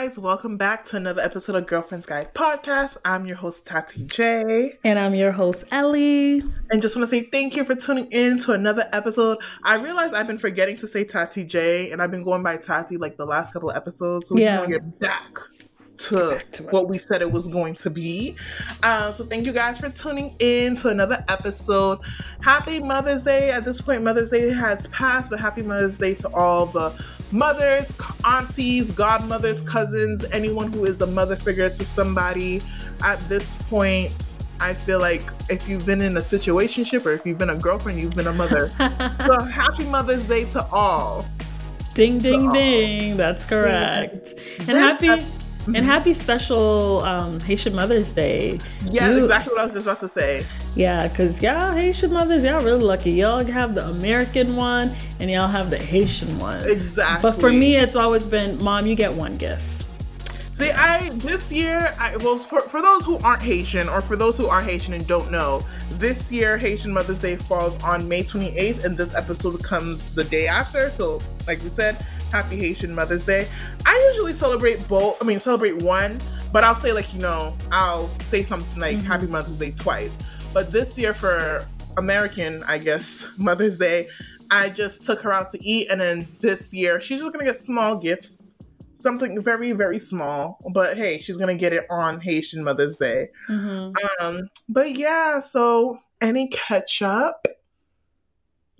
Guys. Welcome back to another episode of Girlfriend's Guide podcast. I'm your host, Tati J. And I'm your host, Ellie. And just want to say thank you for tuning in to another episode. I realize I've been forgetting to say Tati J, and I've been going by Tati like the last couple of episodes. So we Yeah. just want to get back to, back to what we said it was going to be. Uh, so thank you guys for tuning in to another episode. Happy Mother's Day. At this point, Mother's Day has passed, but happy Mother's Day to all the mothers, aunties, godmothers, cousins, anyone who is a mother figure to somebody. At this point, I feel like if you've been in a situationship or if you've been a girlfriend, you've been a mother. so happy Mother's Day to all. Ding, ding, all. ding. That's correct. And This happy. ep- and happy special um, Haitian Mother's Day. Yeah, You- exactly what I was just about to say. Yeah, because y'all Haitian mothers, y'all really lucky. Y'all have the American one and y'all have the Haitian one. Exactly. But for me, it's always been, Mom, you get one gift. See, I this year, I well for, for those who aren't Haitian or for those who are Haitian and don't know, this year Haitian Mother's Day falls on May 28th, and this episode comes the day after. So, like we said, Happy Haitian Mother's Day. I usually celebrate both. I mean, celebrate one, but I'll say like you know, I'll say something like mm-hmm. Happy Mother's Day twice. But this year for American, I guess Mother's Day, I just took her out to eat, and then this year she's just gonna get small gifts something very very small but hey she's gonna get it on haitian mother's day Mhm. um but yeah so any ketchup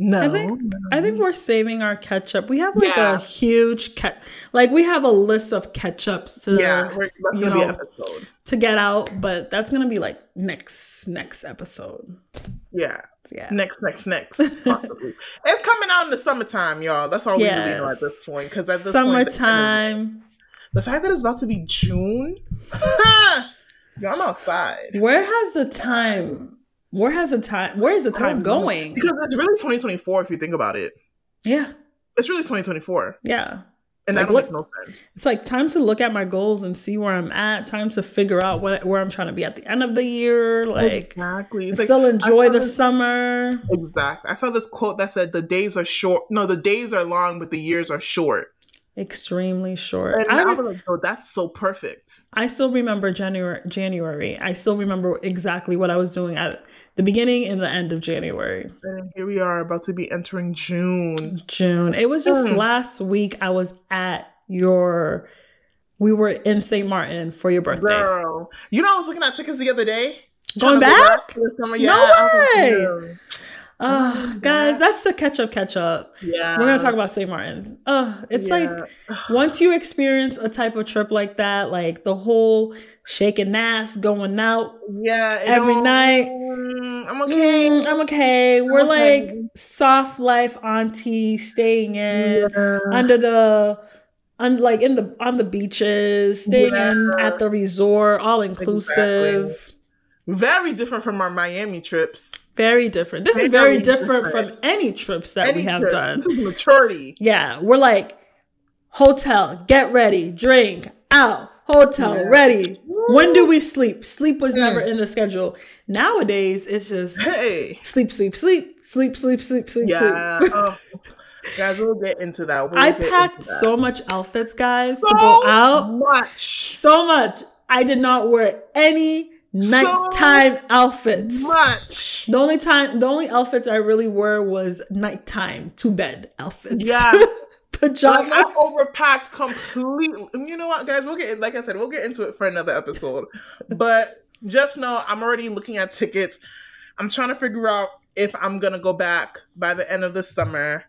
no I think I think we're saving our ketchup. We have like Yeah. a huge ket like we have a list of ketchups to yeah you know, episode to get out, but that's gonna be like next next episode. yeah yeah. next next next it's coming out in the summertime y'all that's all we really know at this point because at this point the- Summertime. the fact that it's about to be june yo i'm outside Where has the time? Where has the time? Where is the time going? because it's really 2024 if you think about it Yeah, it's really 2024 yeah. and Like, that look- makes no sense It's like time to look at my goals and see where I'm at. Time to figure out what where I'm trying to be at the end of the year. Like exactly It's still I enjoy the this- summer. Exactly. I saw this quote that said the days are short. No, the days are long, but the years are short. Extremely short. And I, I was like, oh, that's so perfect. I still remember January. January. I still remember exactly what I was doing at the beginning and the end of January. And here we are about to be entering June. June. It was just Mm. last week. I was at your. We were in St. Martin for your birthday. Girl. You know, I was looking at tickets the other day. Going to go back? for the summer. No like, way! Oh, guys, that's the catch up, catch up. Yeah. We're gonna talk about St. Martin. Oh, it's Yeah. like once you experience a type of trip like that, like the whole shaking ass, going out, Yeah. every night. Mm, I'm okay. Mm, I'm okay. We're okay. like soft life auntie staying in Yeah. under the on like in the on the beaches, staying in at the resort, all inclusive. Very different from our Miami trips. Very different. This is Very very different, different. from any trips that we have trip. done. This is maturity. Yeah, we're like hotel, get ready, drink, out, hotel, Yeah. ready. When do we sleep? Sleep was Mm. never in the schedule. Nowadays, it's just Hey. sleep, sleep, sleep, sleep, sleep, sleep, sleep, Yeah. sleep. oh. Guys, we'll get into that. We'll I packed so much outfits, guys, to So go out. much. So much. I did not wear any nighttime outfits. Much. The only time, the only outfits I really wore was nighttime to bed outfits. Yeah. pajamas. Like, I overpacked completely. You know what, guys? We'll get like I said, we'll get into it for another episode. but just know I'm already looking at tickets. I'm trying to figure out if I'm gonna go back by the end of the summer.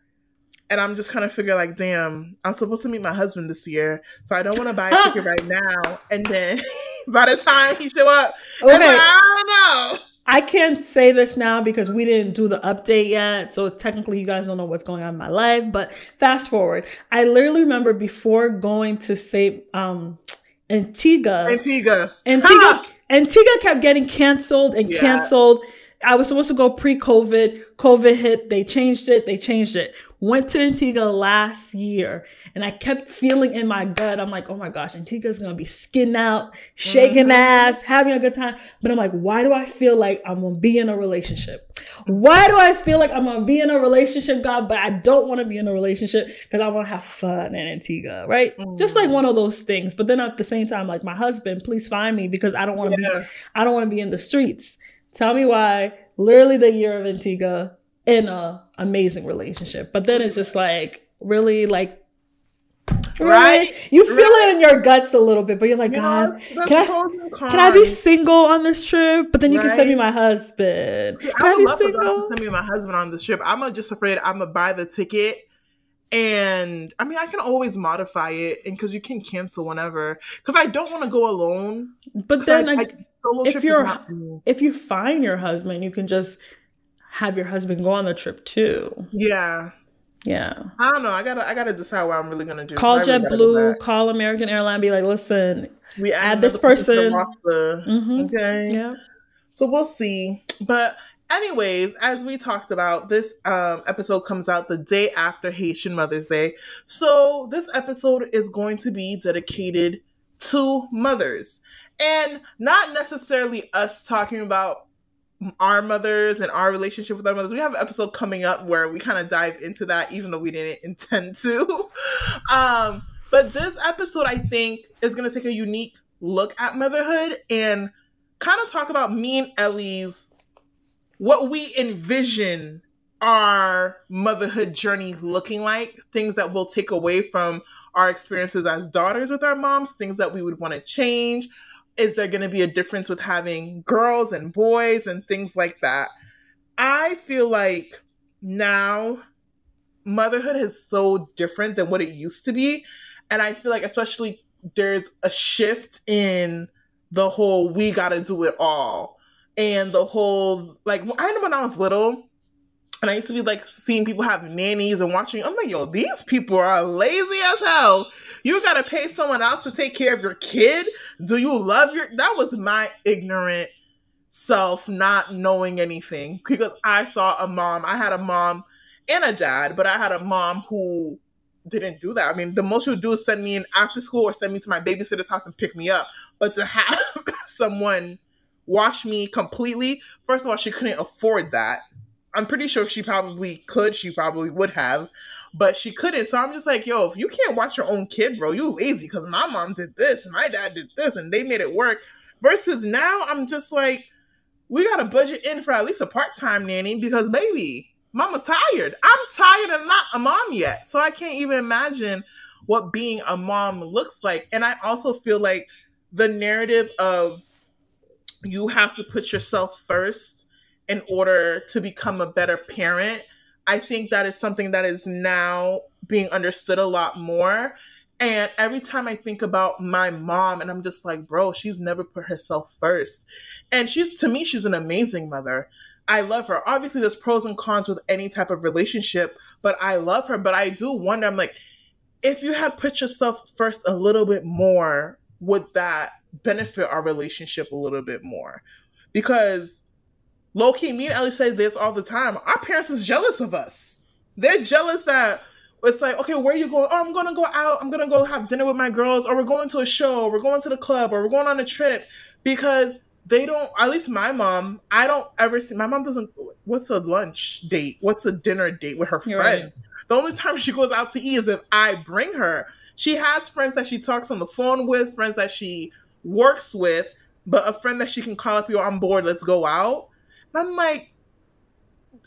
And I'm just kind of figure like, damn, I'm supposed to meet my husband this year, so I don't want to buy a ticket right now. And then by the time he show up, Okay. like, I don't know. I can't say this now because we didn't do the update yet. So technically, you guys don't know what's going on in my life. But fast forward, I literally remember before going to say um, Antigua, Antigua. Antigua, Antigua kept getting canceled and Yeah. canceled. I was supposed to go pre-COVID. COVID hit. They changed it. They changed it. Went to Antigua last year, and I kept feeling in my gut. I'm like, oh my gosh, Antigua's gonna be skin out, shaking Mhm. ass, having a good time. But I'm like, why do I feel like I'm gonna be in a relationship? Why do I feel like I'm gonna be in a relationship, God, but I don't want to be in a relationship because I want to have fun in Antigua, right? Mm. Just like one of those things. But then at the same time, like my husband, please find me because I don't want to yeah. be, I don't want to be in the streets. Tell me why. Literally the year of Antigua in a amazing relationship, but then it's just like really like Right? You feel right. it in your guts a little bit, but you're like, God, can I, can I be single on this trip? But then you right? can send me my husband. Can I, I be single? Send me my husband on this trip. I'm just afraid I'm gonna buy the ticket. And I mean, I can always modify it, and because you can cancel whenever. Because I don't want to go alone. But then, I, I, if you're if you find your husband, you can just have your husband go on the trip too. Yeah. Yeah. I don't know. I gotta I gotta decide what I'm really gonna do. Call JetBlue, call American Airline, be like, listen, we add, add this person. Mm-hmm. Okay. Yeah. So we'll see. But anyways, as we talked about, this um, episode comes out the day after Haitian Mother's Day. So this episode is going to be dedicated to mothers. And not necessarily us talking about our mothers and our relationship with our mothers. We have an episode coming up where we kind of dive into that, even though we didn't intend to. um, but this episode, I think, is going to take a unique look at motherhood and kind of talk about me and Ellie's what we envision our motherhood journey looking like, things that we'll take away from our experiences as daughters with our moms, things that we would want to change, is there going to be a difference with having girls and boys and things like that? I feel like now motherhood is so different than what it used to be. And I feel like, especially, there's a shift in the whole we got to do it all. And the whole, like, I know when I was little, and I used to be like seeing people have nannies and watching. I'm like, yo, these people are lazy as hell. You gotta pay someone else to take care of your kid. Do you love your? That was my ignorant self not knowing anything because I saw a mom. I had a mom and a dad, but I had a mom who didn't do that. I mean, the most she would do is send me in after school or send me to my babysitter's house and pick me up. But to have someone watch me completely, first of all, she couldn't afford that I'm pretty sure she probably could. She probably would have, but she couldn't. So I'm just like, yo, if you can't watch your own kid, bro, you lazy. Because my mom did this, my dad did this, and they made it work. Versus now, I'm just like, we got to budget in for at least a part time nanny because, baby, mama tired. I'm tired and not a mom yet. So I can't even imagine what being a mom looks like. And I also feel like the narrative of you have to put yourself first in order to become a better parent. I think that is something that is now being understood a lot more. And every time I think about my mom, and I'm just like, bro, she's never put herself first. And she's, to me, she's an amazing mother. I love her. Obviously, there's pros and cons with any type of relationship, but I love her. But I do wonder, I'm like, if you had put yourself first a little bit more, would that benefit our relationship a little bit more? Because low key, me and Ellie say this all the time. Our parents is jealous of us. They're jealous that it's like, okay, where are you going? Oh, I'm gonna go out. I'm gonna go have dinner with my girls, or we're going to a show, we're going to the club, or we're going on a trip because they don't. At least my mom, I don't ever see. My mom doesn't. What's a lunch date? What's a dinner date with her friend? Right. The only time she goes out to eat is if I bring her. She has friends that she talks on the phone with, friends that she works with, but a friend that she can call up. You're on board. Let's go out I'm like,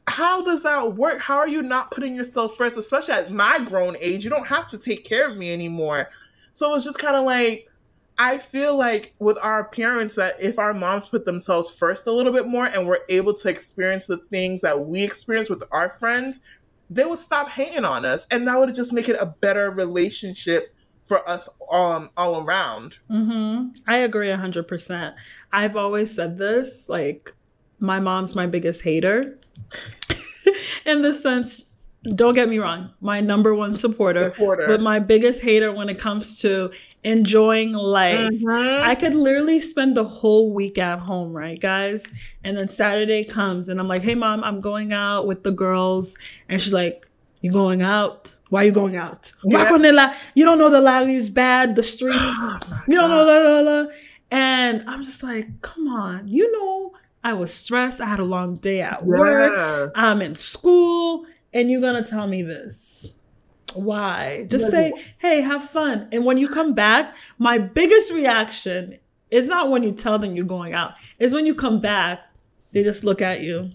how does that work? How are you not putting yourself first, especially at my grown age? You don't have to take care of me anymore. So it's just kind of like, I feel like with our parents that if our moms put themselves first a little bit more and we're able to experience the things that we experience with our friends, they would stop hating on us and that would just make it a better relationship for us um all around. Mm-hmm. I agree hundred percent. I've always said this, like my mom's my biggest hater. in the sense, don't get me wrong, my number one supporter, supporter, but my biggest hater when it comes to enjoying life. Mm-hmm. I could literally spend the whole week at home, right, guys? And then Saturday comes and I'm like, hey, mom, I'm going out with the girls. And she's like, you going out? Why are you going out? Yeah. You don't know the Lali's bad, the streets. Oh you don't know, la, la, la. And I'm just like, come on, you know I was stressed. I had a long day at work. Yeah. I'm in school, and you're gonna tell me this. Why? Just say, hey, have fun. And when you come back, my biggest reaction is not when you tell them you're going out, is when you come back, they just look at you.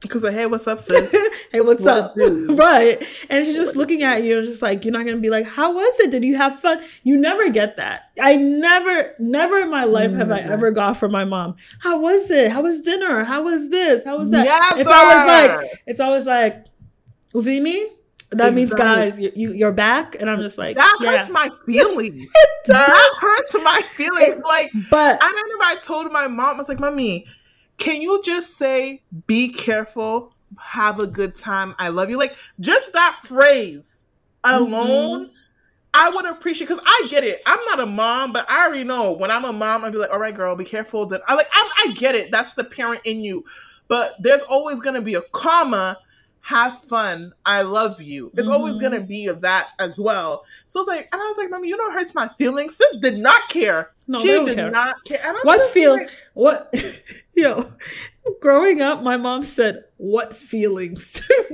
Because like, hey, what's up, sis? hey, what's What up? right. And she's just looking at you and just like, you're not going to be like, how was it? Did you have fun? You never get that. I never, never in my life have I ever got from my mom, how was it? How was dinner? How was this? How was that? It's always Never. like, it's always like, Uvini? That means, guys, you, you, you're back. And I'm just like, that yeah. hurts my feelings. It does. that hurts my feelings. Like, But I remember I told my mom, I was like, Mommy, can you just say, be careful, have a good time, I love you? Like, just that phrase alone, I would appreciate because I get it. I'm not a mom, but I already know when I'm a mom, I'd be like, all right, girl, be careful. That I like, I'm, I get it. That's the parent in you. But there's always gonna be a comma. Have fun. I love you. It's always Mhm. gonna be that as well. So it's like, and I was like, Mommy, you know, hurts my feelings. Sis did not care. No, she did care. not care. And I'm what feel, like, what, yo, growing up, my mom said, what feelings?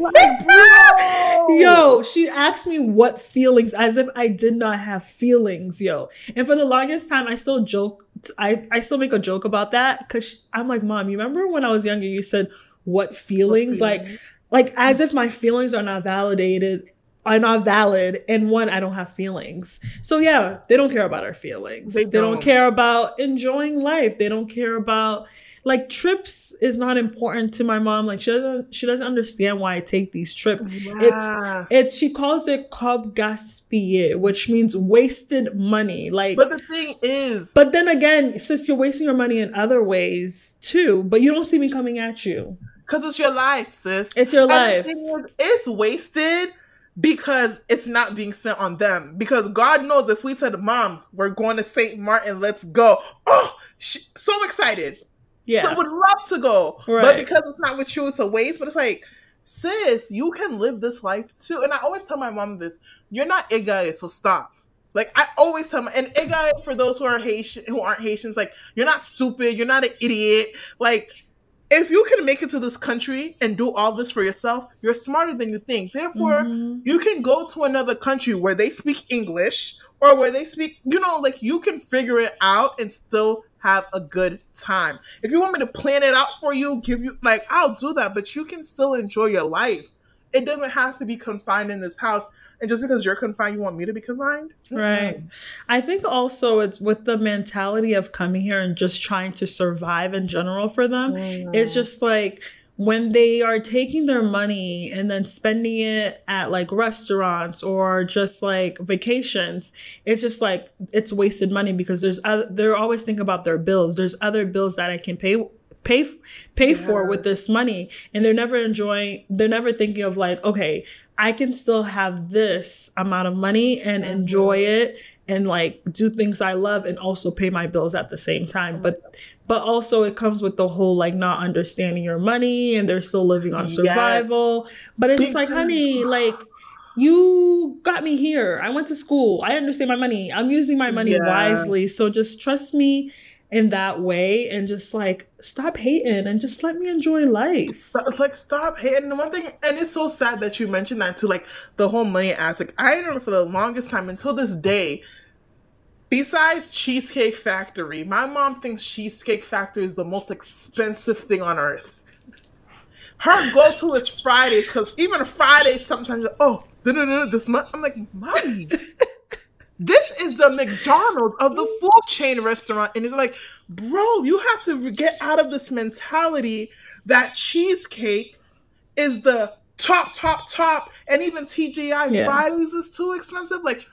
Yo, she asked me what feelings as if I did not have feelings, yo. And for the longest time, I still joke. I, I still make a joke about that because I'm like, Mom, you remember when I was younger, you said, what feelings? Like, feelings? like as if my feelings are not validated, are not valid. And one, I don't have feelings. So yeah, they don't care about our feelings. They They, don't. don't. care about enjoying life. They don't care about like trips is not important to my mom. Like she doesn't she doesn't understand why I take these trips. Yeah. It's she calls it cob gaspillé, which means wasted money. Like But the thing is, but then again, sis, you're wasting your money in other ways too. But you don't see me coming at you. because it's your life, sis. It's your And life. is, it's wasted because it's not being spent on them. Because God knows if we said, Mom, we're going to St. Martin, let's go. Oh, she, so excited. Yeah. So would love to go. But because it's not with you, it's a waste. But it's like, sis, you can live this life too. And I always tell my mom this you're not Igay, so stop. Like I always tell my and Igay for those who are Haitian who aren't Haitians, like you're not stupid, you're not an idiot. Like if you can make it to this country and do all this for yourself, you're smarter than you think. Therefore, Mhm. you can go to another country where they speak English or where they speak, you know, like you can figure it out and still have a good time. If you want me to plan it out for you, give you, like, I'll do that, but you can still enjoy your life. It doesn't have to be confined in this house. And just because you're confined, you want me to be confined? Mm-hmm. Right. I think also it's with the mentality of coming here and just trying to survive in general for them. It's mm. just like when they are taking their money and then spending it at like restaurants or just like vacations, it's just like it's wasted money because there's other, they're always thinking about their bills. There's other bills that I can pay pay pay for with this money. And they're never enjoying they're never thinking of like okay i can still have this amount of money and mm-hmm. enjoy it and like do things i love and also pay my bills at the same time. But but also it comes with the whole like not understanding your money and they're still living on Yes. survival but it's just like honey like you got me here i went to school i understand my money i'm using my money Yeah. wisely so just trust me in that way and just like stop hating and just let me enjoy life. Like stop hating. And one thing, and it's so sad that you mentioned that too, like the whole money aspect. I remember for the longest time until this day. Besides Cheesecake Factory, my mom thinks Cheesecake Factory is the most expensive thing on earth. Her go-to is Fridays because even Fridays sometimes, oh, this month. I'm like, mommy, this is the McDonald's of the food chain restaurant. And it's like, bro, you have to get out of this mentality that cheesecake is the top, top, top, and even TGI Yeah. Fridays is too expensive. Like, to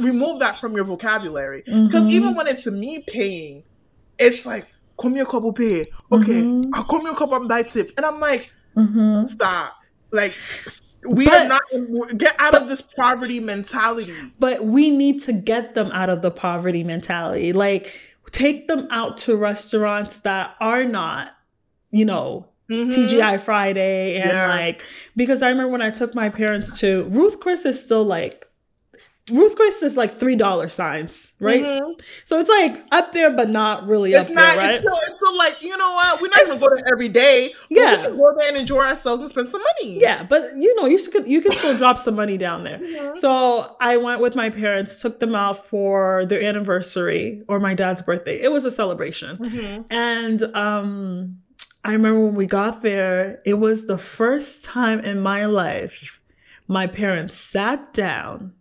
remove that from your vocabulary. Because Mhm. even when it's me paying, it's like, come here, couple pay. Okay, Mhm. I'll come here, couple buy tip. And I'm like, Mm-hmm. stop. Like, we But- are not, get out of this poverty mentality. But we need to get them out of the poverty mentality. Like, take them out to restaurants that are not, you know, Mhm. TGI Friday and Yeah. like because I remember when I took my parents to Ruth Chris is still like Ruth Chris is like three dollar signs, right? Mhm. So it's like up there, but not really It's up not. there, right? It's, still, it's still like you know what? We're not It's- gonna go there every day. Yeah. we can go there and enjoy ourselves and spend some money. Yeah, but you know, you could you can still drop some money down there. Mhm. So I went with my parents, took them out for their anniversary or my dad's birthday. It was a celebration. Mhm. And um I remember when we got there, it was the first time in my life my parents sat down,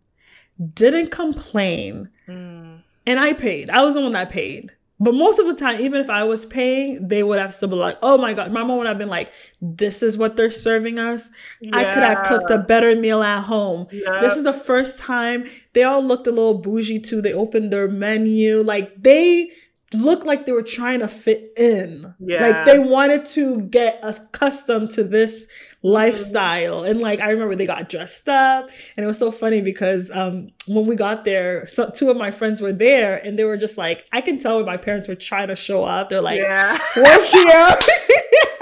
didn't complain, Mm. and I paid. I was the one that paid. But most of the time, even if I was paying, they would have still been like, oh my God. My mom would have been like, this is what they're serving us. I could have cooked a better meal at home. Yeah. This is the first time they all looked a little bougie too. They opened their menu. Like they looked like they were trying to fit in. Yeah. Like they wanted to get accustomed to this lifestyle. And like I remember they got dressed up and it was so funny because um when we got there, so two of my friends were there and they were just like, I can tell when my parents were trying to show up. They're like, yeah. we're here.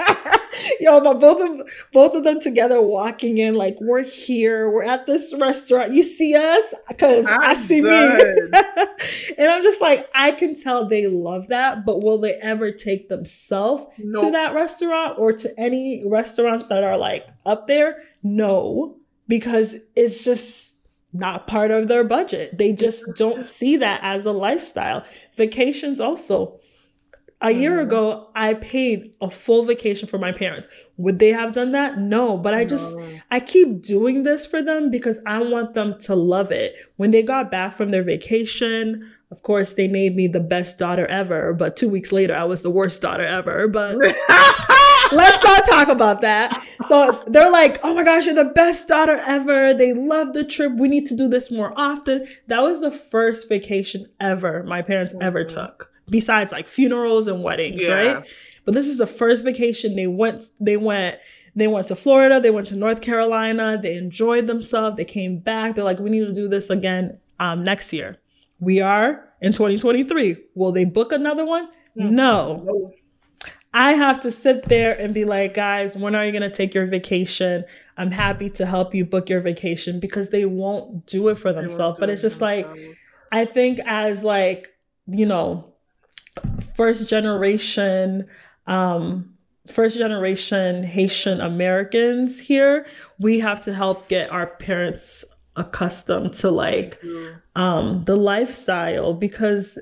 Yo, but both of both of them together walking in like we're here. We're at this restaurant. You see us because I I'm see done. me. and I'm just like I can tell they love that, but will they ever take themselves to that restaurant or to any restaurants that are like up there? No, because it's just not part of their budget. They just don't see that as a lifestyle. Vacations also a year Mhm. ago i paid a full vacation for my parents would they have done that no but i just No. i keep doing this for them because i want them to love it when they got back from their vacation of course they made me the best daughter ever but two weeks later i was the worst daughter ever but let's not talk about that. So they're like, oh my gosh, you're the best daughter ever. They love the trip. We need to do this more often. That was the first vacation ever my parents ever Mhm. took, besides like funerals and weddings, Yeah. right? But this is the first vacation they went. They went. They went to Florida. They went to North Carolina. They enjoyed themselves. They came back. They're like, we need to do this again um, next year. We are in 2023. Will they book another one? No. No. I have to sit there and be like, guys, when are you going to take your vacation? I'm happy to help you book your vacation because they won't do it for themselves. But it's just like. I think as like, you know, first generation, um, first generation Haitian Americans here, we have to help get our parents accustomed to like um the lifestyle because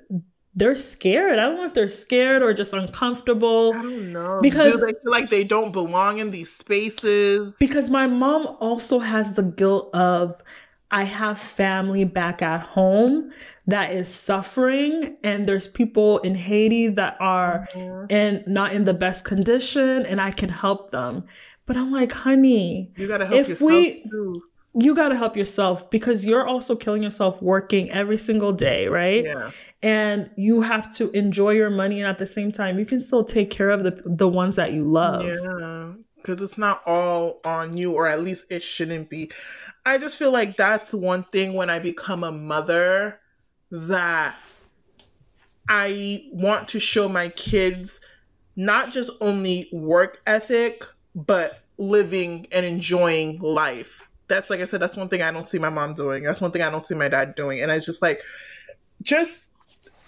they're scared. I don't know if they're scared or just uncomfortable. I don't know Because- Do they feel like they don't belong in these spaces. Because my mom also has the guilt of I have family back at home that is suffering, and there's people in Haiti that are Mhm. in not in the best condition, and I can help them. But I'm like, honey, you gotta help if yourself we- too. you got to help yourself because you're also killing yourself working every single day, right? Yeah. And you have to enjoy your money, and at the same time, you can still take care of the the ones that you love. Yeah, because it's not all on you, or at least it shouldn't be. I just feel like that's one thing when I become a mother that I want to show my kids not just only work ethic, but living and enjoying life. That's like I said, that's one thing I don't see my mom doing. That's one thing I don't see my dad doing. And it's just like, just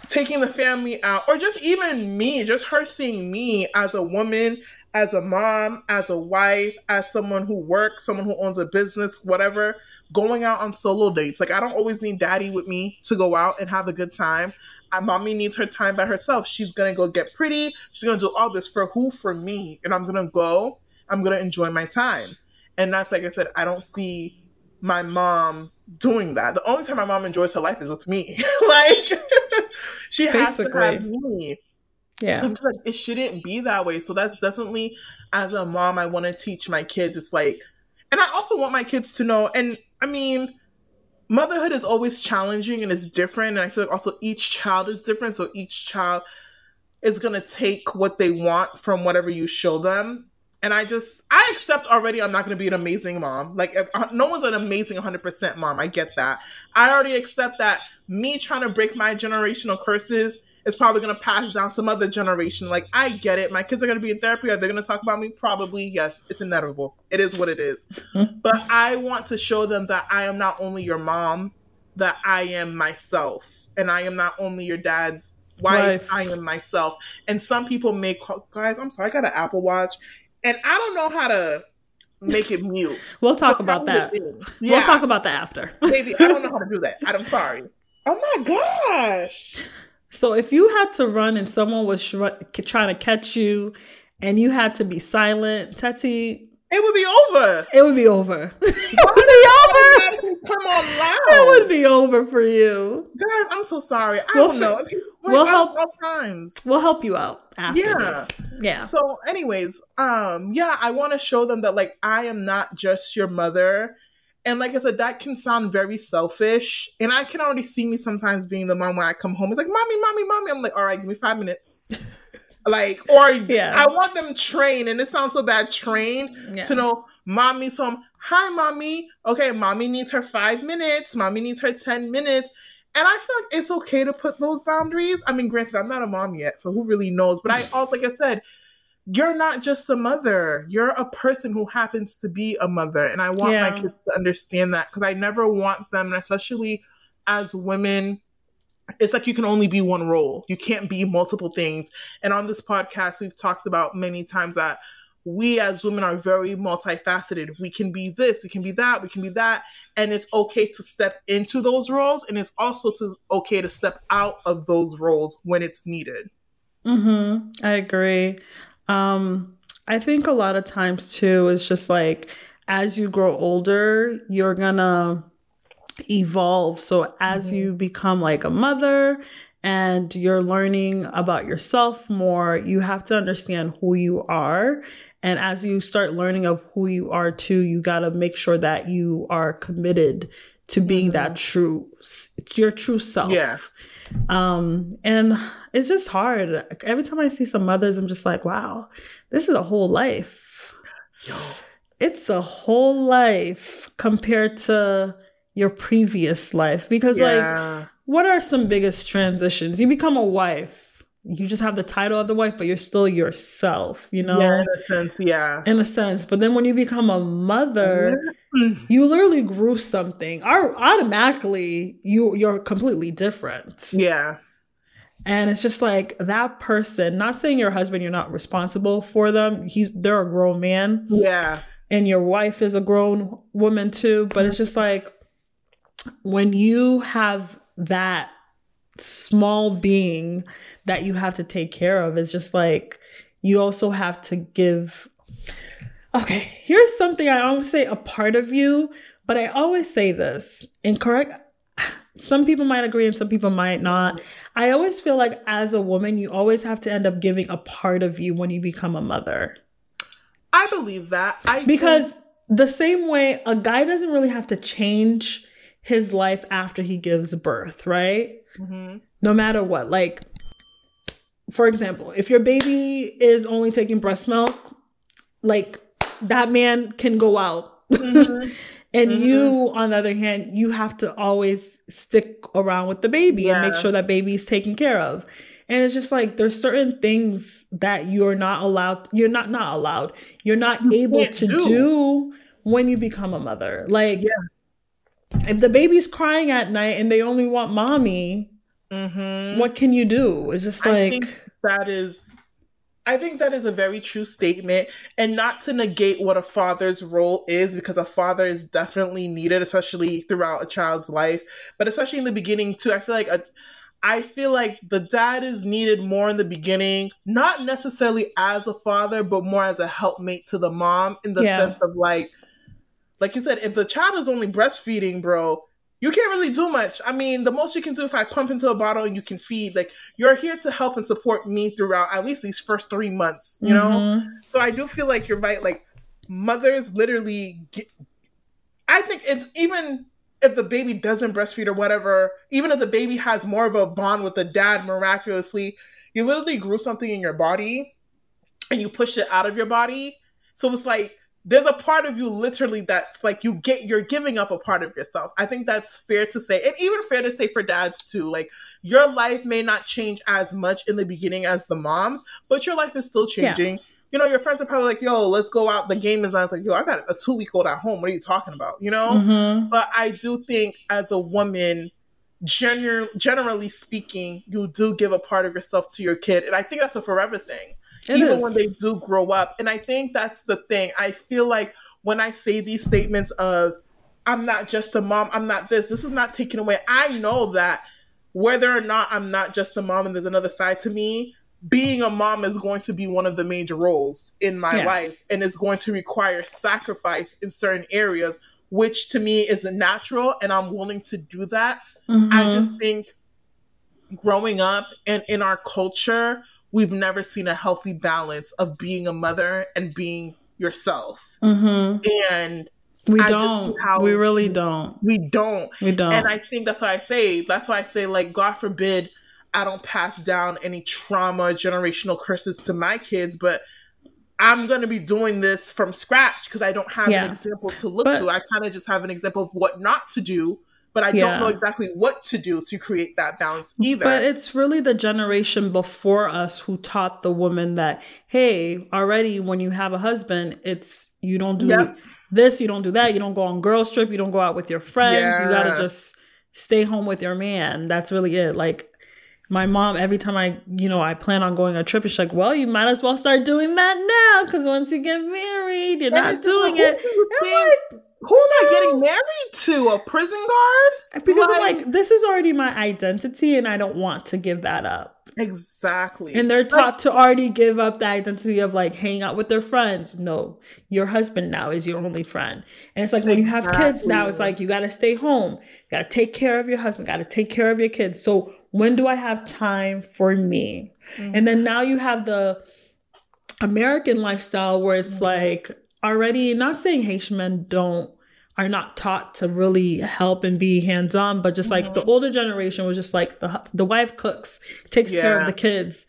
taking the family out, or just even me, just her seeing me as a woman, as a mom, as a wife, as someone who works, someone who owns a business, whatever, going out on solo dates. Like, I don't always need daddy with me to go out and have a good time. Uh, mommy needs her time by herself. She's gonna go get pretty. She's gonna do all this for who? For me. And I'm gonna go. I'm gonna enjoy my time. And that's like I said, I don't see my mom doing that. The only time my mom enjoys her life is with me. like she has to have Basically. me. Yeah. I'm just like, it shouldn't be that way. So that's definitely as a mom, I want to teach my kids. It's like, and I also want my kids to know, and I mean, motherhood is always challenging and it's different. And I feel like also each child is different. So each child is going to take what they want from whatever you show them. And I just, I accept already I'm not going to be an amazing mom. Like, if, uh, no one's an amazing 100% mom. I get that. I already accept that me trying to break my generational curses is probably going to pass down some other generation. Like, I get it. My kids are going to be in therapy. Are they going to talk about me? Probably. Yes. It's inevitable. It is what it is. but I want to show them that I am not only your mom, that I am myself and I am not only your dad's wife, Wife. I am myself. And some people may call, guys, I'm sorry, I got an Apple Watch and I don't know how to make it mute. We'll talk about that. in. We'll talk about that after. Baby, I don't know how to do that. I'm sorry. Oh my gosh. So if you had to run and someone was sh- trying to catch you and you had to be silent, Tati, It would be over. it would be over. it would be over. Come on, loud. It would be over for you. Guys, I'm so sorry. I We'll don't know. We'll help- times. We'll help you out after Yeah. this. Yeah. So, anyways, um, yeah, I want to show them that like I am not just your mother. And like I said, that can sound very selfish. And I can already see me sometimes being the mom when I come home. It's like, mommy, mommy, mommy. I'm like, all right, give me five minutes. like, or Yeah. I want them trained, and it sounds so bad, trained Yeah. to know mommy's home. Hi, mommy. Okay, mommy needs her five minutes. Mommy needs her 10 minutes. And I feel like it's okay to put those boundaries. I mean, granted, I'm not a mom yet, so who really knows? But I also, like I said, you're not just a mother. You're a person who happens to be a mother. And I want my kids to understand that because I never want them, and especially as women, it's like you can only be one role. You can't be multiple things. And on this podcast, we've talked about many times that we as women are very multifaceted. We can be this, we can be that, we can be that. And it's okay to step into those roles. And it's also to, okay to step out of those roles when it's needed. Mm-hmm. I agree. Um, I think a lot of times too is just like as you grow older, you're gonna evolve. So as you become like a mother and you're learning about yourself more, you have to understand who you are. And as you start learning of who you are too, you gotta make sure that you are committed to being that true, your true self. Yeah. Um, and it's just hard. Every time I see some mothers, I'm just like, wow, this is a whole life. It's a whole life compared to your previous life. Because, like, what are some biggest transitions? You become a wife, you just have the title of the wife, but you're still yourself, you know? yeah, in a sense, yeah. In a sense. But then when you become a mother. Mm-hmm. you literally grew something. Or automatically, you you're completely different. Yeah. And it's just like that person, not saying your husband, you're not responsible for them. He's they're a grown man Yeah. and your wife is a grown woman too. But it's just like when you have that small being that you have to take care of, it's just like you also have to give Okay, here's something I always say a part of you, but I always say this incorrect. Some people might agree and some people might not. I always feel like as a woman, you always have to end up giving a part of you when you become a mother. I believe that. I think- Because the same way a guy doesn't really have to change his life after he gives birth, right? Mhm. No matter what. Like, for example, if your baby is only taking breast milk, like that man can go out. Mm-hmm. and you, on the other hand, you have to always stick around with the baby and make sure that baby's taken care of. And it's just like there's certain things that you're not allowed, you're not not allowed, you're not able to do. do. when you become a mother. Like yeah. if the baby's crying at night and they only want mommy, Mhm. what can you do? It's just like that is I think that is a very true statement and not to negate what a father's role is because a father is definitely needed especially throughout a child's life but especially in the beginning too I feel like a I feel like the dad is needed more in the beginning not necessarily as a father but more as a helpmate to the mom in the Yeah. sense of like like you said if the child is only breastfeeding bro you can't really do much. I mean, the most you can do if I pump into a bottle and you can feed, like you're here to help and support me throughout at least these first three months, you know? Mhm. So I do feel like you're right. Like mothers literally get, I think it's even if the baby doesn't breastfeed or whatever, even if the baby has more of a bond with the dad miraculously, you literally grew something in your body and you pushed it out of your body. So it's like there's a part of you literally that's like you get you're giving up a part of yourself. I think that's fair to say. And even fair to say for dads too. Like your life may not change as much in the beginning as the moms, but your life is still Yeah. changing. you know, your friends are probably like, yo, let's go out. The game. It's like, yo, I got a two week old at home. What are you talking about? You know? Mhm. But I do think as a woman, gener- generally speaking, you do give a part of yourself to your kid. And I think that's a forever thing. It even is. when they do grow up. And I think that's the thing. I feel like when I say these statements of, I'm not just a mom, I'm not this, this is not taken away. I know that whether or not I'm not just a mom and there's another side to me, being a mom is going to be one of the major roles in my Yeah. life and is going to require sacrifice in certain areas, which to me is natural and I'm willing to do that. I Mhm. just think growing up and in our culture, we've never seen a healthy balance of being a mother and being yourself. Mhm. And We I don't. how- we really don't. we don't. We don't. And I think that's why I say, that's why I say, like, God forbid I don't pass down any trauma, generational curses to my kids, but I'm going to be doing this from scratch because I don't have Yeah. an example to look But- through. I kind of just have an example of what not to do, but I Yeah. don't know exactly what to do to create that balance either. But it's really the generation before us who taught the woman that, hey, already when you have a husband, it's you don't do Yep. this, you don't do that, you don't go on girls trip, you don't go out with your friends, you gotta just stay home with your man. That's really it. Like my mom, every time I, you know, I plan on going on a trip, she's like, well, you might as well start doing that now because once you get married, you're And not it's just like, doing it. Do you I'm think- who am I getting married to? A prison guard? Because I'm Like- like, this is already my identity and I don't want to give that up. Exactly. And they're Like, taught to already give up the identity of like hanging out with their friends. No, your husband now is your only friend. And it's like when you have kids now, it's like you got to stay home. You got to take care of your husband, got to take care of your kids. So when do I have time for me? Mm. And then now you have the American lifestyle where it's mm-hmm. like already not saying Haitian men don't are not taught to really help and be hands on, but just like the older generation was just like the the wife cooks, takes care of the kids.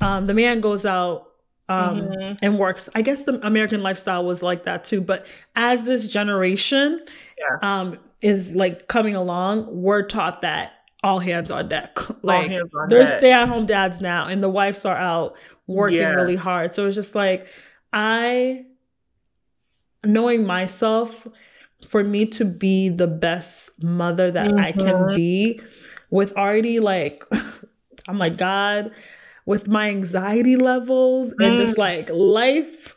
Um, the man goes out um, Mhm. and works. I guess the American lifestyle was like that too. But as this generation um, is like coming along, we're taught that all hands on deck. Like on there's deck. stay at home dads now, and the wives are out working Yeah. really hard. So it's just like I knowing myself for me to be the best mother that I can Mhm. be with already like I'm like God with my anxiety levels and Mm. just like life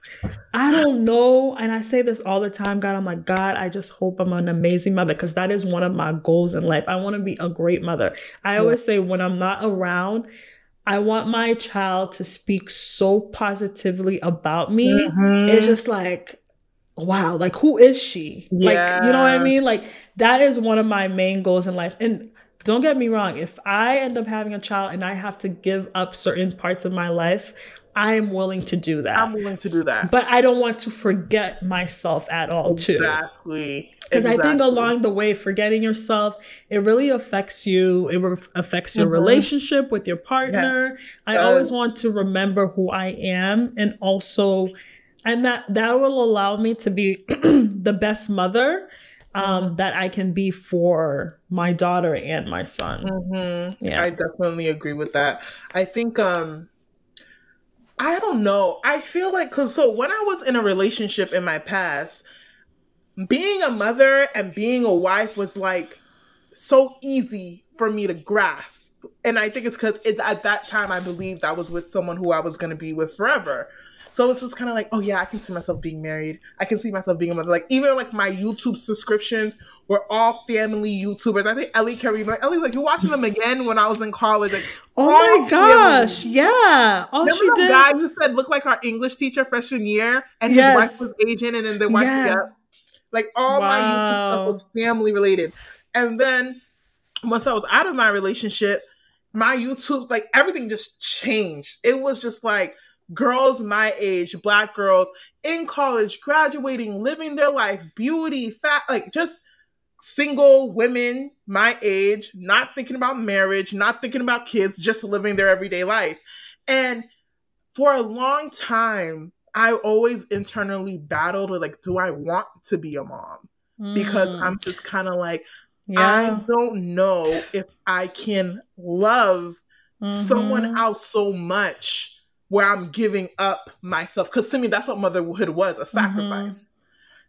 I don't know and I say this all the time God I'm like God I just hope I'm an amazing mother because that is one of my goals in life I want to be a great mother I always say when I'm not around I want my child to speak so positively about me Mhm. it's just like wow like who is she like you know what i mean like that is one of my main goals in life and don't get me wrong if i end up having a child and i have to give up certain parts of my life i am willing to do that I'm willing to do that. but i don't want to forget myself at all too Exactly. because I think along the way, forgetting yourself, it really affects you. It re- affects your Mhm. relationship with your partner. I does. always want to remember who I am, and also, and that that will allow me to be the best mother um, that I can be for my daughter and my son. Mhm. Yeah. I definitely agree with that. I think um I don't know. I feel like cuz so when I was in a relationship in my past, being a mother and being a wife was like so easy for me to grasp. And I think it's cuz it, at that time I believed I was with someone who I was going to be with forever. So it's just kind of like, oh yeah, I can see myself being married. I can see myself being a mother. Like even like my YouTube subscriptions were all family YouTubers. I think Ellie remember. Ellie's like, you're watching them again when I was in college. Like, Oh my gosh! family. Yeah, all Remember she did. guy who said looked like our English teacher freshman year, and his Yes. wife was Asian, and then the wife, Yeah. yeah. Like all my YouTube stuff was family related. And then once I was out of my relationship, my YouTube, like everything just changed. It was just like girls my age, black girls in college, graduating, living their life, beauty, fat, like just single women my age, not thinking about marriage, not thinking about kids, just living their everyday life. And for a long time, I always internally battled with like, do I want to be a mom? Because Mm, I'm just kind of like, yeah. I don't know if I can love someone Mhm. else so much where I'm giving up myself. Because to me, that's what motherhood was a sacrifice. Mm-hmm.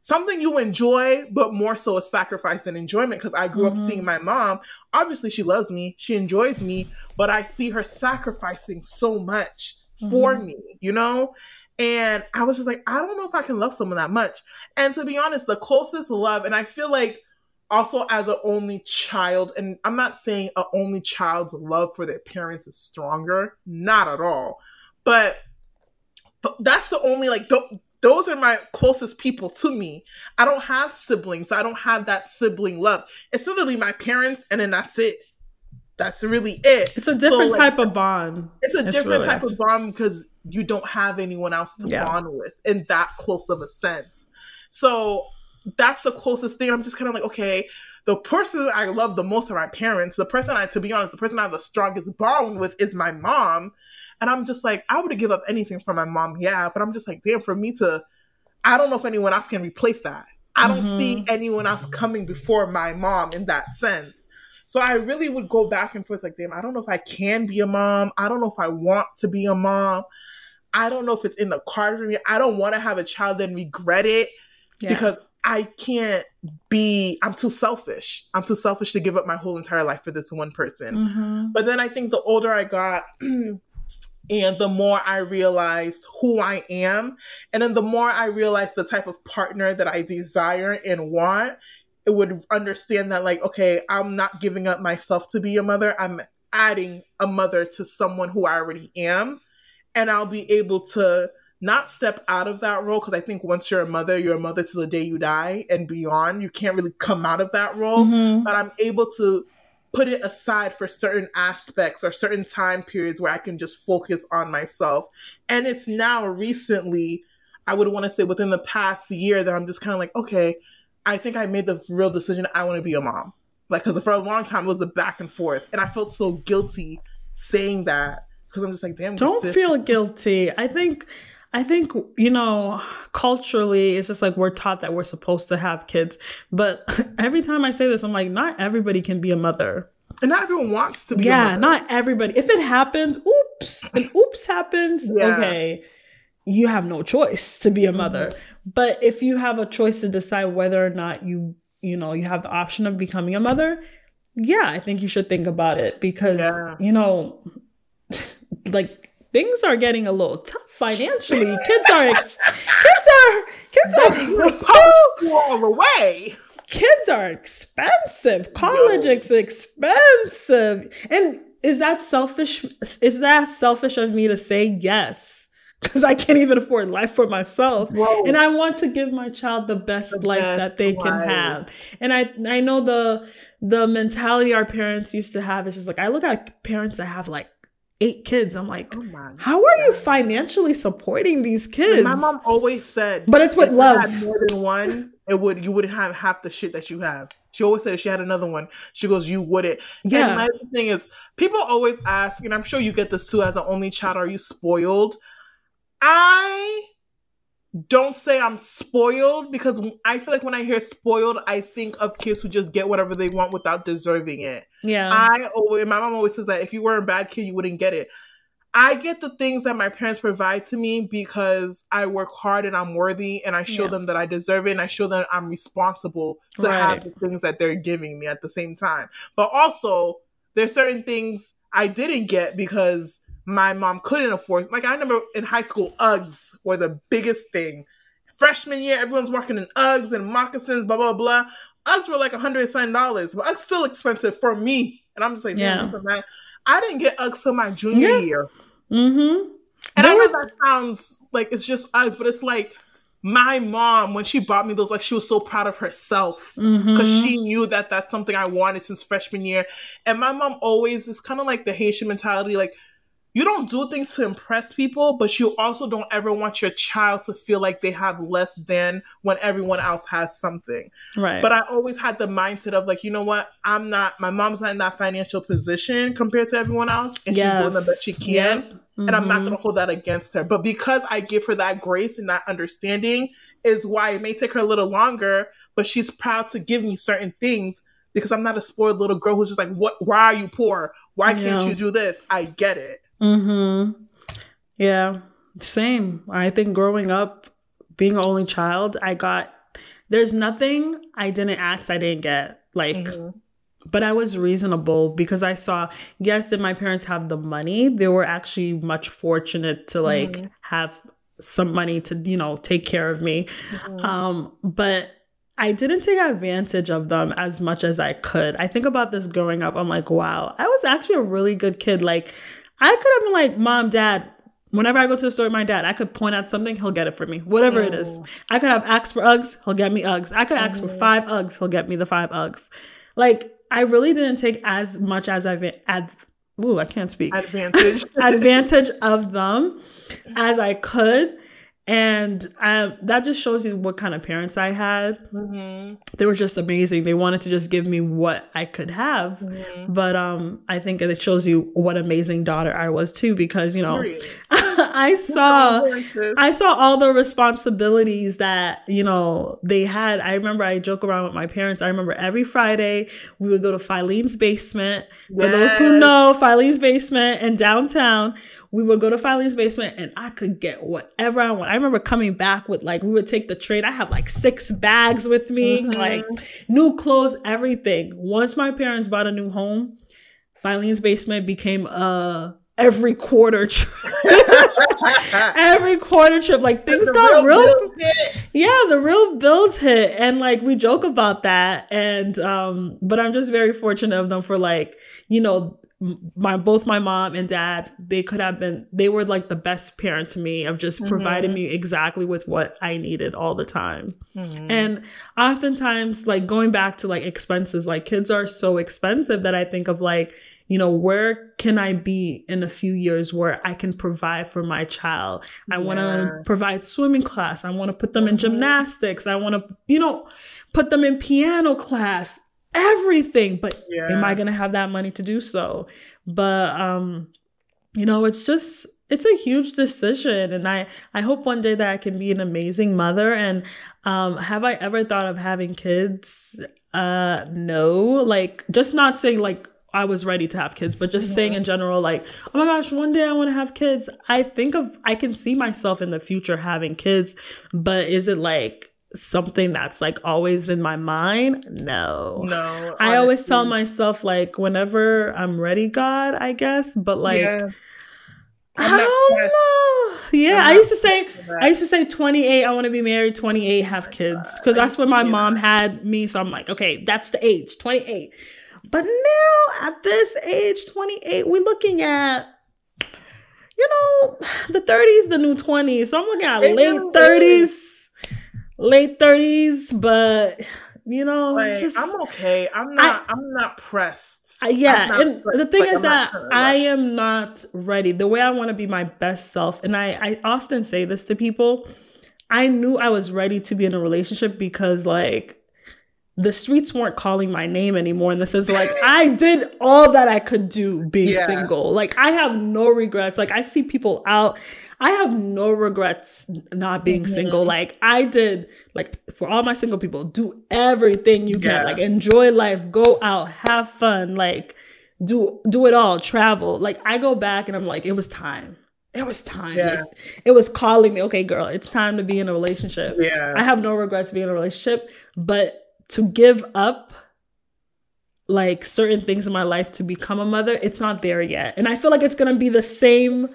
Something you enjoy, but more so a sacrifice than enjoyment. Because I grew mm-hmm. up seeing my mom. Obviously, she loves me, she enjoys me, but I see her sacrificing so much mm-hmm. for me, you know? And I was just like, I don't know if I can love someone that much. And to be honest, the closest love, and I feel like also as an only child, and I'm not saying an only child's love for their parents is stronger, not at all. But, but that's the only like the, those are my closest people to me. I don't have siblings, so I don't have that sibling love. It's literally my parents, and then that's it. That's really it. It's a different so, like, type of bond. It's a it's different really... type of bond because you don't have anyone else to yeah. bond with in that close of a sense. So that's the closest thing. I'm just kind of like, okay, the person I love the most are my parents. The person I, to be honest, the person I have the strongest bond with is my mom. And I'm just like, I would give up anything for my mom, yeah. But I'm just like, damn, for me to, I don't know if anyone else can replace that. I don't mm-hmm. see anyone else coming before my mom in that sense. So I really would go back and forth like, damn, I don't know if I can be a mom. I don't know if I want to be a mom. I don't know if it's in the cards for me. I don't want to have a child and regret it yeah. because I can't be, I'm too selfish. I'm too selfish to give up my whole entire life for this one person. Mm-hmm. But then I think the older I got, and the more I realized who I am, and then the more I realized the type of partner that I desire and want, it would understand that, like, okay, I'm not giving up myself to be a mother. I'm adding a mother to someone who I already am and I'll be able to not step out of that role because I think once you're a mother, you're a mother to the day you die and beyond. You can't really come out of that role, mm-hmm. but I'm able to put it aside for certain aspects or certain time periods where I can just focus on myself. And it's now recently, I would want to say within the past year that I'm just kind of like, okay, I think I made the real decision I want to be a mom. Like, because for a long time it was the back and forth, and I felt so guilty saying that because I'm just like, damn. Don't feel guilty. I think, I think you know, culturally, it's just like we're taught that we're supposed to have kids. But every time I say this, I'm like, not everybody can be a mother. And not everyone wants to be. Yeah, not everybody. If it happens, oops, and oops happens. Yeah. Okay, you have no choice to be a mother. Mm-hmm. But if you have a choice to decide whether or not you, you know, you have the option of becoming a mother, yeah, I think you should think about it because yeah. you know like things are getting a little tough financially. Kids are ex- kids are kids are all the way. Kids are expensive. College no. is expensive. And is that selfish? Is that selfish of me to say yes? Because I can't even afford life for myself, Whoa. and I want to give my child the best the life best that they life. can have. And I I know the the mentality our parents used to have is just like I look at parents that have like eight kids. I'm like, oh how are you financially supporting these kids? My mom always said, but it's with love. more than one, it would you would have half the shit that you have. She always said if she had another one, she goes, you wouldn't. Yeah. And my thing is, people always ask, and I'm sure you get this too as an only child, are you spoiled? I don't say I'm spoiled because I feel like when I hear spoiled, I think of kids who just get whatever they want without deserving it. Yeah. I always, my mom always says that if you were a bad kid, you wouldn't get it. I get the things that my parents provide to me because I work hard and I'm worthy and I show yeah. them that I deserve it and I show them I'm responsible to right. have the things that they're giving me at the same time. But also, there's certain things I didn't get because my mom couldn't afford. Like I remember in high school, Uggs were the biggest thing. Freshman year, everyone's walking in Uggs and moccasins, blah blah blah. Uggs were like a hundred and dollars, but Uggs still expensive for me. And I'm just like, yeah. I didn't get Uggs till my junior yeah. year. Mm-hmm. And I know that sounds like it's just Uggs, but it's like my mom when she bought me those like she was so proud of herself because mm-hmm. she knew that that's something i wanted since freshman year and my mom always is kind of like the haitian mentality like you don't do things to impress people, but you also don't ever want your child to feel like they have less than when everyone else has something. Right. But I always had the mindset of like, you know what? I'm not, my mom's not in that financial position compared to everyone else, and yes. she's doing the best she can. Yep. Mm-hmm. And I'm not mm-hmm. going to hold that against her. But because I give her that grace and that understanding, is why it may take her a little longer, but she's proud to give me certain things because I'm not a spoiled little girl who's just like, "What? Why are you poor? Why can't yeah. you do this?" I get it. Hmm. Yeah, same. I think growing up, being an only child, I got there's nothing I didn't ask, I didn't get. Like, mm-hmm. but I was reasonable because I saw, yes, did my parents have the money? They were actually much fortunate to like mm-hmm. have some money to, you know, take care of me. Mm-hmm. Um, but I didn't take advantage of them as much as I could. I think about this growing up. I'm like, wow, I was actually a really good kid. Like, I could have been like, mom, dad, whenever I go to the store with my dad, I could point out something, he'll get it for me, whatever oh. it is. Oh. I could have asked for Uggs, he'll get me Uggs. I could ask for mm-hmm. five Uggs, he'll get me the five Uggs. Like I really didn't take as much as I've ad. Ooh, I can't speak. Advantage. advantage of them as I could and um, that just shows you what kind of parents I had. Mm-hmm. They were just amazing. They wanted to just give me what I could have. Mm-hmm. But um, I think it shows you what amazing daughter I was too, because you know, I saw I saw all the responsibilities that you know they had. I remember I joke around with my parents. I remember every Friday we would go to Filene's basement. For those who know, Filene's basement in downtown we would go to Filene's basement and I could get whatever I want. I remember coming back with like, we would take the train. I have like six bags with me, mm-hmm. like new clothes, everything. Once my parents bought a new home, Filene's basement became a every quarter trip. every quarter trip. Like things got real, real Yeah, the real bills hit. And like we joke about that. And um, but I'm just very fortunate of them for like, you know, my both my mom and dad they could have been they were like the best parent to me of just mm-hmm. providing me exactly with what i needed all the time mm-hmm. and oftentimes like going back to like expenses like kids are so expensive that i think of like you know where can i be in a few years where i can provide for my child i yeah. want to provide swimming class i want to put them mm-hmm. in gymnastics i want to you know put them in piano class everything but yeah. am i going to have that money to do so but um you know it's just it's a huge decision and i i hope one day that i can be an amazing mother and um have i ever thought of having kids uh no like just not saying like I was ready to have kids, but just saying in general, like, oh my gosh, one day I want to have kids. I think of, I can see myself in the future having kids, but is it like something that's like always in my mind. No. No. I always tell myself like whenever I'm ready, God, I guess, but like yeah. I don't know. Yeah, I used to say I used to say 28 I want to be married, 28 have kids cuz that's when my mom had me, so I'm like, okay, that's the age, 28. But now at this age, 28, we're looking at you know, the 30s, the new 20s. So I'm looking at late 30s late 30s, but you know, like, just, I'm okay. I'm not. I, am not pressed. Yeah, and the thing like, is I'm that I am not ready. The way I want to be my best self, and I I often say this to people. I knew I was ready to be in a relationship because like the streets weren't calling my name anymore in the sense like I did all that I could do being yeah. single. Like I have no regrets. Like I see people out I have no regrets not being mm-hmm. single. Like I did, like for all my single people, do everything you can. Yeah. Like enjoy life, go out, have fun, like do do it all, travel. Like I go back and I'm like, it was time. It was time. Yeah. Like, it was calling me, okay, girl, it's time to be in a relationship. Yeah. I have no regrets being in a relationship, but to give up like certain things in my life to become a mother, it's not there yet. And I feel like it's gonna be the same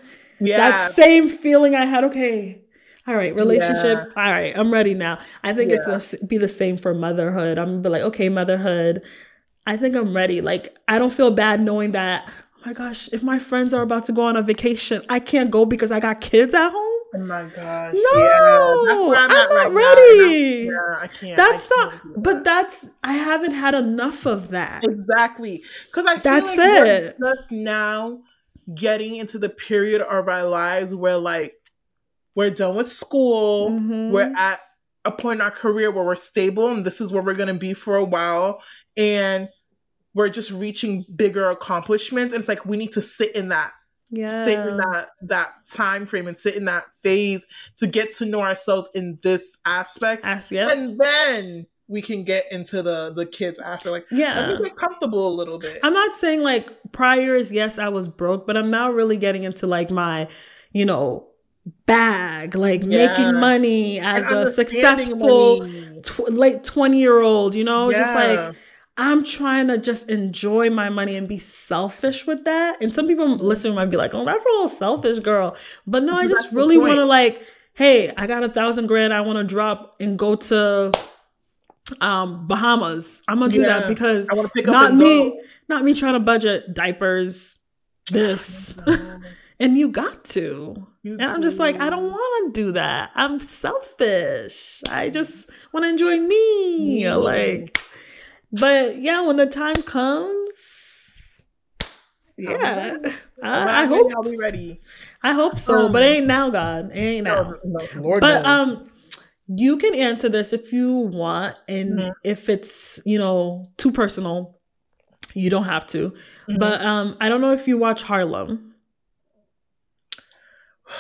yeah. That same feeling I had, okay, all right, relationship. Yeah. All right, I'm ready now. I think yeah. it's gonna be the same for motherhood. I'm gonna be like, okay, motherhood. I think I'm ready. Like, I don't feel bad knowing that. Oh my gosh, if my friends are about to go on a vacation, I can't go because I got kids at home. Oh my gosh. No, yeah, that's where I'm, I'm not right ready. Now. Yeah, I can't. That's I can't not, but that's, I haven't had enough of that. Exactly. Because I feel that's like it. just now getting into the period of our lives where like we're done with school, mm-hmm. we're at a point in our career where we're stable and this is where we're going to be for a while and we're just reaching bigger accomplishments and it's like we need to sit in that yeah. sit in that that time frame and sit in that phase to get to know ourselves in this aspect As, yep. and then we can get into the the kids after like yeah let me get comfortable a little bit i'm not saying like prior is yes i was broke but i'm now really getting into like my you know, bag, like Yeah. making money as And a successful tw- late 20 year old, you know, just like I'm trying to just enjoy my money and be selfish with that. And some people listening might be like, oh, that's a little selfish, girl. But no, I just really want to like, hey, I got a thousand grand I want to drop and go to um Bahamas. I'm gonna do Yeah. that because I want to pick up not me, go. not me trying to budget diapers, this. and you got to. You And I'm just like, I do. don't want to do that. I'm selfish. I just want to enjoy me. Yeah. Like, but yeah, when the time comes, yeah, I, I hope, I'll be ready. I hope so. Um, but it ain't now, God, it ain't now. No, no, Lord But knows. um, you can answer this if you want, and Mhm. if it's you know too personal, you don't have to. Mhm. But um, I don't know if you watch Harlem.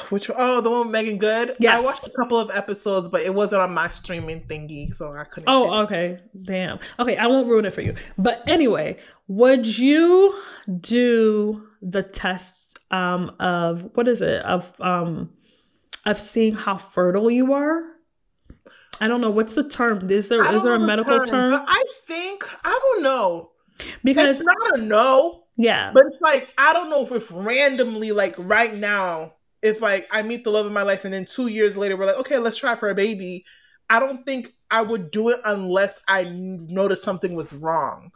Which oh, the one with Meagan Good. Yes. I watched a couple of episodes, but it wasn't on my streaming thingy, so I couldn't. Oh, okay. Damn. Okay, I won't ruin it for you. But anyway, would you do the test um of what is it? Of um of seeing how fertile you are? I don't know what's the term. Is there is there a the medical term? but I think I don't know. Because it's not a no, yeah. but it's like I don't know if if randomly, like right now, if like I meet the love of my life, and then two years later we're like, okay, let's try for a baby. I don't think I would do it unless I noticed something was wrong.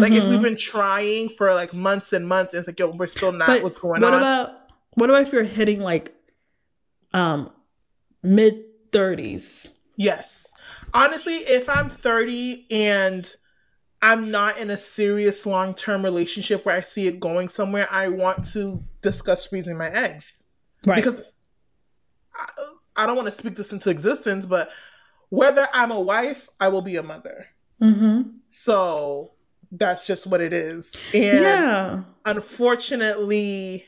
Like if we've been trying for like months and months, and it's like, yo, we're still not But what's going on. what on. about what about if you're hitting like um mid thirties? Yes. Honestly, if I'm 30 and I'm not in a serious long term relationship where I see it going somewhere, I want to discuss freezing my eggs. Right. Because I, I don't want to speak this into existence, but whether I'm a wife, I will be a mother. mm-hmm. So that's just what it is. And Yeah. unfortunately,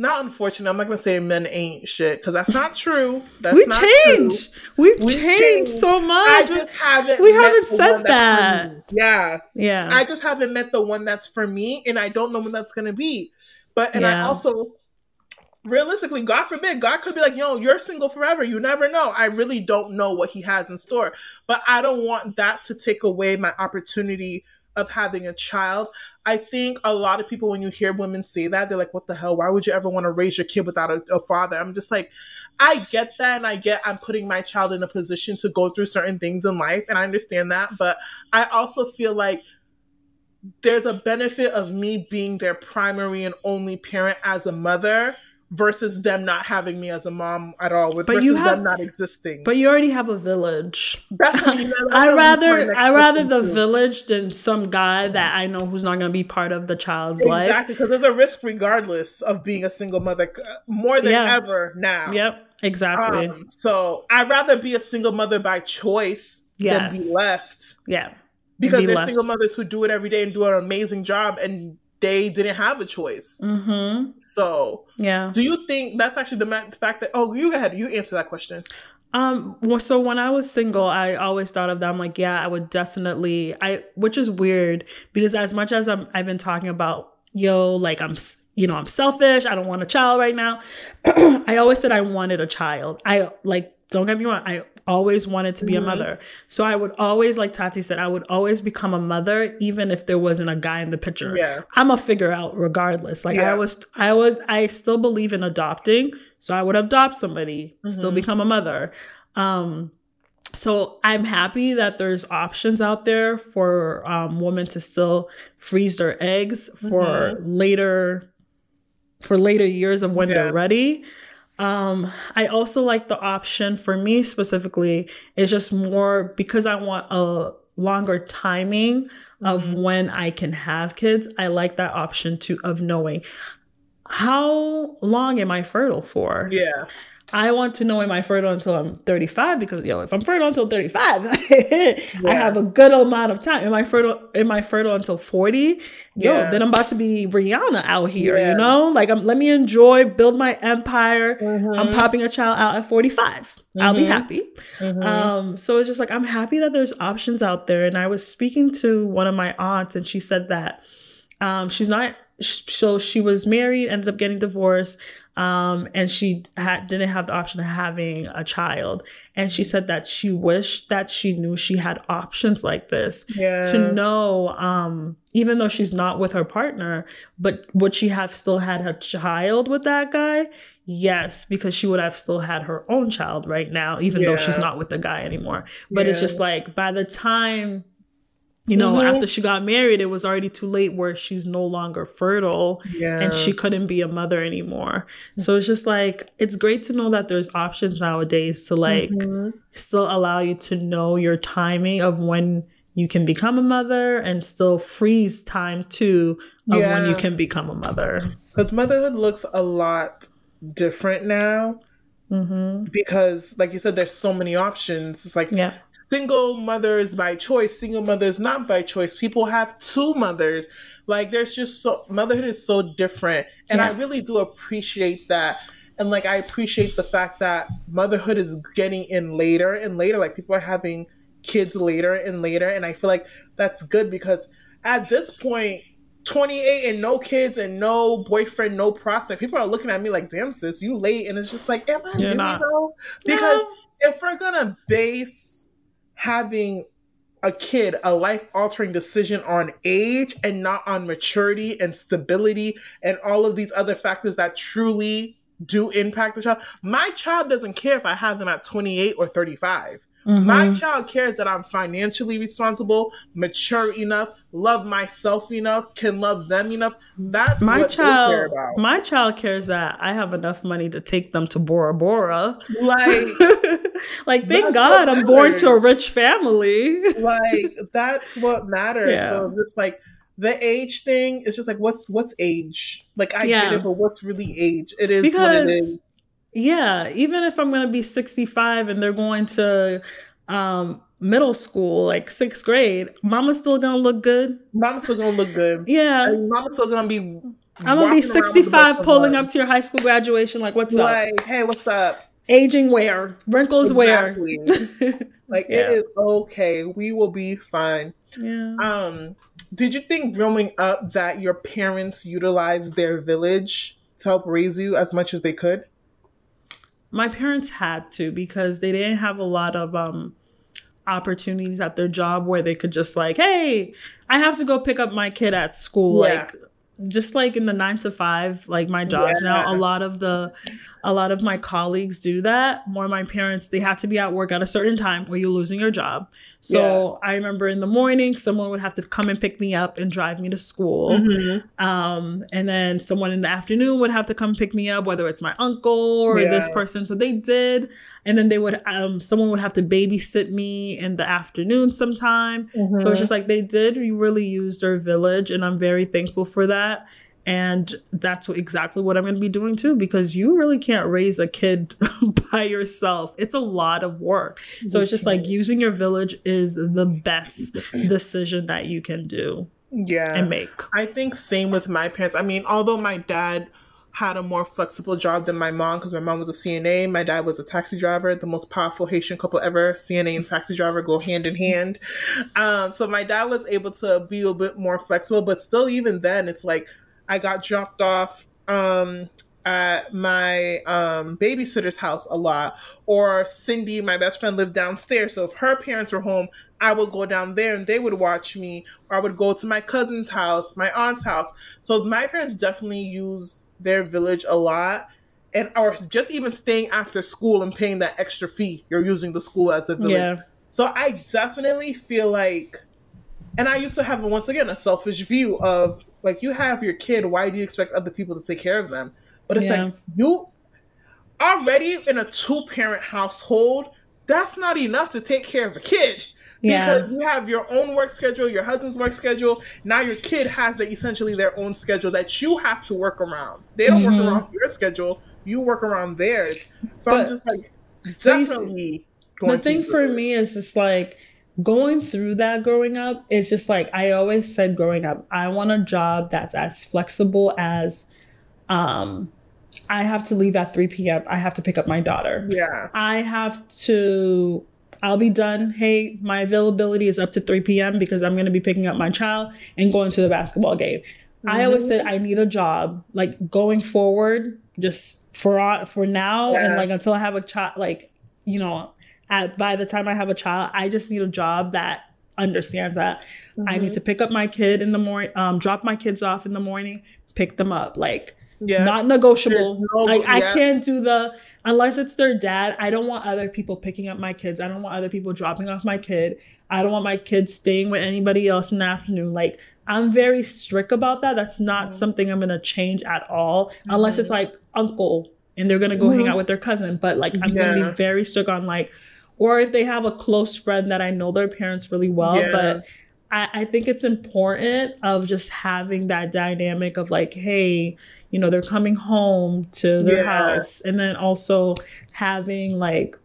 not unfortunately, I'm not going to say men ain't shit because that's not true. That's we not changed. true. We've We changed changed. so much. I just haven't. we haven't said that. Yeah, yeah. I just haven't met the one that's for me, and I don't know when that's gonna be. But and I also, realistically, God forbid, God could be like, "Yo, you're single forever." You never know. I really don't know what He has in store, but I don't want that to take away my opportunity of having a child. I think a lot of people, when you hear women say that, they're like, "What the hell? Why would you ever want to raise your kid without a, a father?" I'm just like, I get that, and I get I'm putting my child in a position to go through certain things in life, and I understand that. But I also feel like there's a benefit of me being their primary and only parent as a mother versus them not having me as a mom at all, with But versus you have- them not existing. But you already have a village. that's what, you know, I what leads to my rather I rather the too. village than some guy that I know who's not gonna be part of the child's life. Exactly, because there's a risk regardless of being a single mother, uh, more than Yeah. ever now. Yep, exactly. Um, so I'd rather be a single mother by choice than be left. yeah. Because Be there's left. single mothers who do it every day and do an amazing job and they didn't have a choice. Mm-hmm. So Yeah. do you think that's actually the, ma- the fact that oh you go ahead, you answer that question. Um. Well, so when I was single, I always thought of that. I'm like, yeah, I would definitely. I, which is weird because as much as I'm, I've been talking about, yo, like I'm, you know, I'm selfish. I don't want a child right now. I always said I wanted a child. I like. Don't get me wrong. I always wanted to be a Mhm. mother. So I would always, like Tati said, I would always become a mother, even if there wasn't a guy in the picture. Yeah. I'm a figure out regardless. Like I was, I was, I still believe in adopting. So I would adopt somebody, still Mhm. become a mother. Um, so I'm happy that there's options out there for um, women to still freeze their eggs for later, for later years of when Yeah. they're ready. Um, I also like the option for me specifically it's just more because I want a longer timing of when I can have kids. I like that option too of knowing how long am I fertile for? Yeah. I want to know am I fertile until I'm 35 because yo, if I'm fertile until 35, I have a good amount of time. Am I fertile? Am I fertile until 40? Yo, Yeah. then I'm about to be Rihanna out here. Yeah. You know, like I'm. Let me enjoy, build my empire. I'm Mhm. popping a child out at 45. I'll be Mhm. happy. Mhm. Um, so it's just like I'm happy that there's options out there. And I was speaking to one of my aunts, and she said that um, she's not so she was married, ended up getting divorced, um, and she had didn't have the option of having a child. And she said that she wished that she knew she had options like this Yeah. to know, um, even though she's not with her partner, but would she have still had a child with that guy? Yes, because she would have still had her own child right now, even though she's not with the guy anymore. But it's just like by the time you know, Mhm. after she got married, it was already too late where she's no longer fertile Yeah. and she couldn't be a mother anymore. So it's just like it's great to know that there's options nowadays to like Mhm. still allow you to know your timing of when you can become a mother and still freeze time too of when you can become a mother. Because motherhood looks a lot different now. hmm Because, like you said, there's so many options. It's like Yeah. Single mothers by choice, single mothers not by choice. People have two mothers. Like there's just so motherhood is so different. And I really do appreciate that. And like I appreciate the fact that motherhood is getting in later and later. Like people are having kids later and later. And I feel like that's good because at this point, 28 and no kids and no boyfriend, no prospect. People are looking at me like, damn sis, you late. And it's just like, am I You're really not. though? Because No. if we're gonna base having a kid a life altering decision on age and not on maturity and stability and all of these other factors that truly do impact the child, my child doesn't care if I have them at 28 or 35. My Mhm. child cares that I'm financially responsible, mature enough, love myself enough, can love them enough. That's my what they care child, about. my child cares that I have enough money to take them to Bora Bora. like, like, thank God I'm born to a rich family. like that's what matters. Yeah. So it's like the age thing is just like what's what's age? Like I Yeah. get it, but what's really age? It is what it Because is. Yeah, even if I'm gonna be 65 and they're going to um, middle school, like sixth grade, mama's still gonna look good. Mama's still gonna look good. Yeah. And mama's still gonna be I'm gonna be around with a 65 pulling up to your high school graduation, like, what's up? like, hey, what's up? Aging where? Wrinkles Exactly. where? Like Yeah. it is okay. We will be fine. yeah. Um, did you think growing up that your parents utilized their village to help raise you as much as they could? My parents had to because they didn't have a lot of um opportunities at their job where they could just like hey i have to go pick up my kid at school Yeah. like just like in the nine to five like my jobs now a lot of the a lot of my colleagues do that more my parents they have to be at work at a certain time or you're losing your job so i remember in the morning someone would have to come and pick me up and drive me to school Mm-hmm. um, and then someone in the afternoon would have to come pick me up, whether it's my uncle or this person. So they did, and then they would um, someone would have to babysit me in the afternoon sometime. So it's just like they did we really use their village, and I'm very thankful for that. And that's what, exactly what I'm going to be doing too, because you really can't raise a kid by yourself. It's a lot of work. So it's just like using your village is the best decision that you can do Yeah. and make. I think same with my parents. I mean, although my dad had a more flexible job than my mom because my mom was a CNA, my dad was a taxi driver, the most powerful Haitian couple ever. CNA and taxi driver go hand in hand. Um, so my dad was able to be a bit more flexible, but still, even then, it's like I got dropped off. Um, at my um, babysitter's house a lot, or Cindy, my best friend, lived downstairs. So if her parents were home, I would go down there and they would watch me, or I would go to my cousin's house, my aunt's house. So my parents definitely use their village a lot. And or just even staying after school and paying that extra fee, you're using the school as a village. Yeah. So I definitely feel like, and I used to have once again a selfish view of like you have your kid, why do you expect other people to take care of them? But it's Yeah. like you already in a two parent household, that's not enough to take care of a kid. Yeah. Because you have your own work schedule, your husband's work schedule. Now your kid has the, essentially their own schedule that you have to work around. They don't Mhm. work around your schedule; you work around theirs. So I'm just like, But definitely. the thing for it. me is just like going through that growing up is just like I always said growing up, I want a job that's as flexible as um I have to leave at 3 p.m. I have to pick up my daughter. yeah, I have to I'll be done. Hey, my availability is up to 3 p.m. because I'm going to be picking up my child and going to the basketball game. I always said I need a job. Like going forward, just for for now and like until I have a child. Like you know, at by the time I have a child, I just need a job that understands that I Mm-hmm. need to pick up my kid in the morning, um, drop my kids off in the morning, pick them up. Like Yeah. not negotiable. No- like I yeah. can't do the unless it's their dad. I don't want other people picking up my kids. I don't want other people dropping off my kid. I don't want my kids staying with anybody else in the afternoon. Like I'm very strict about that. That's not Mm-hmm. something I'm gonna change at all, unless it's like uncle and they're gonna go hang out with their cousin. But like I'm gonna Mm-hmm. Be very strict on like, or if they have a close friend that I know their parents really well, Yeah. but. I, I think it's important of just having that dynamic of like, hey, you know, they're coming home to their Yeah. house, and then also having like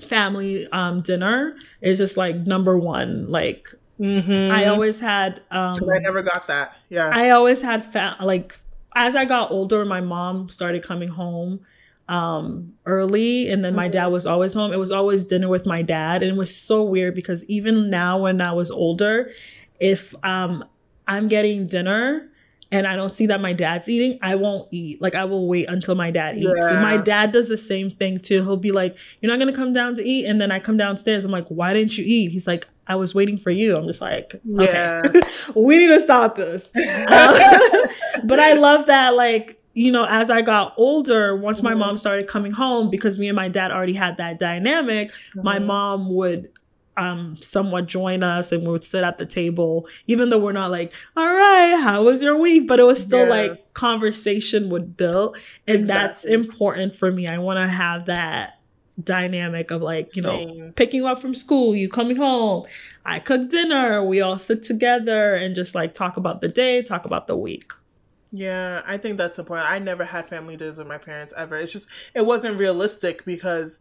family um dinner is just like number one. Like Mhm. I always had um I never got that. Yeah. I always had fa- like as I got older, my mom started coming home um early and then my dad was always home. It was always dinner with my dad and it was so weird because even now when I was older, if um I'm getting dinner and I don't see that my dad's eating, I won't eat. Like I will wait until my dad eats. And my dad does the same thing too. He'll be like, "You're not gonna come down to eat," and then I come downstairs. I'm like, "Why didn't you eat?" He's like, "I was waiting for you." I'm just like, "Okay, Yeah. we need to stop this." Uh, but I love that, like you know, as I got older, once my Mhm. mom started coming home, because me and my dad already had that dynamic, my Mhm. mom would um somewhat join us and we would sit at the table even though we're not like all right how was your week but it was still Yeah. like conversation would build and that's important for me i want to have that dynamic of like you know Same. picking you up from school you coming home i cook dinner we all sit together and just like talk about the day talk about the week Yeah, I think that's important. I never had family dinners with my parents ever. It's just it wasn't realistic because,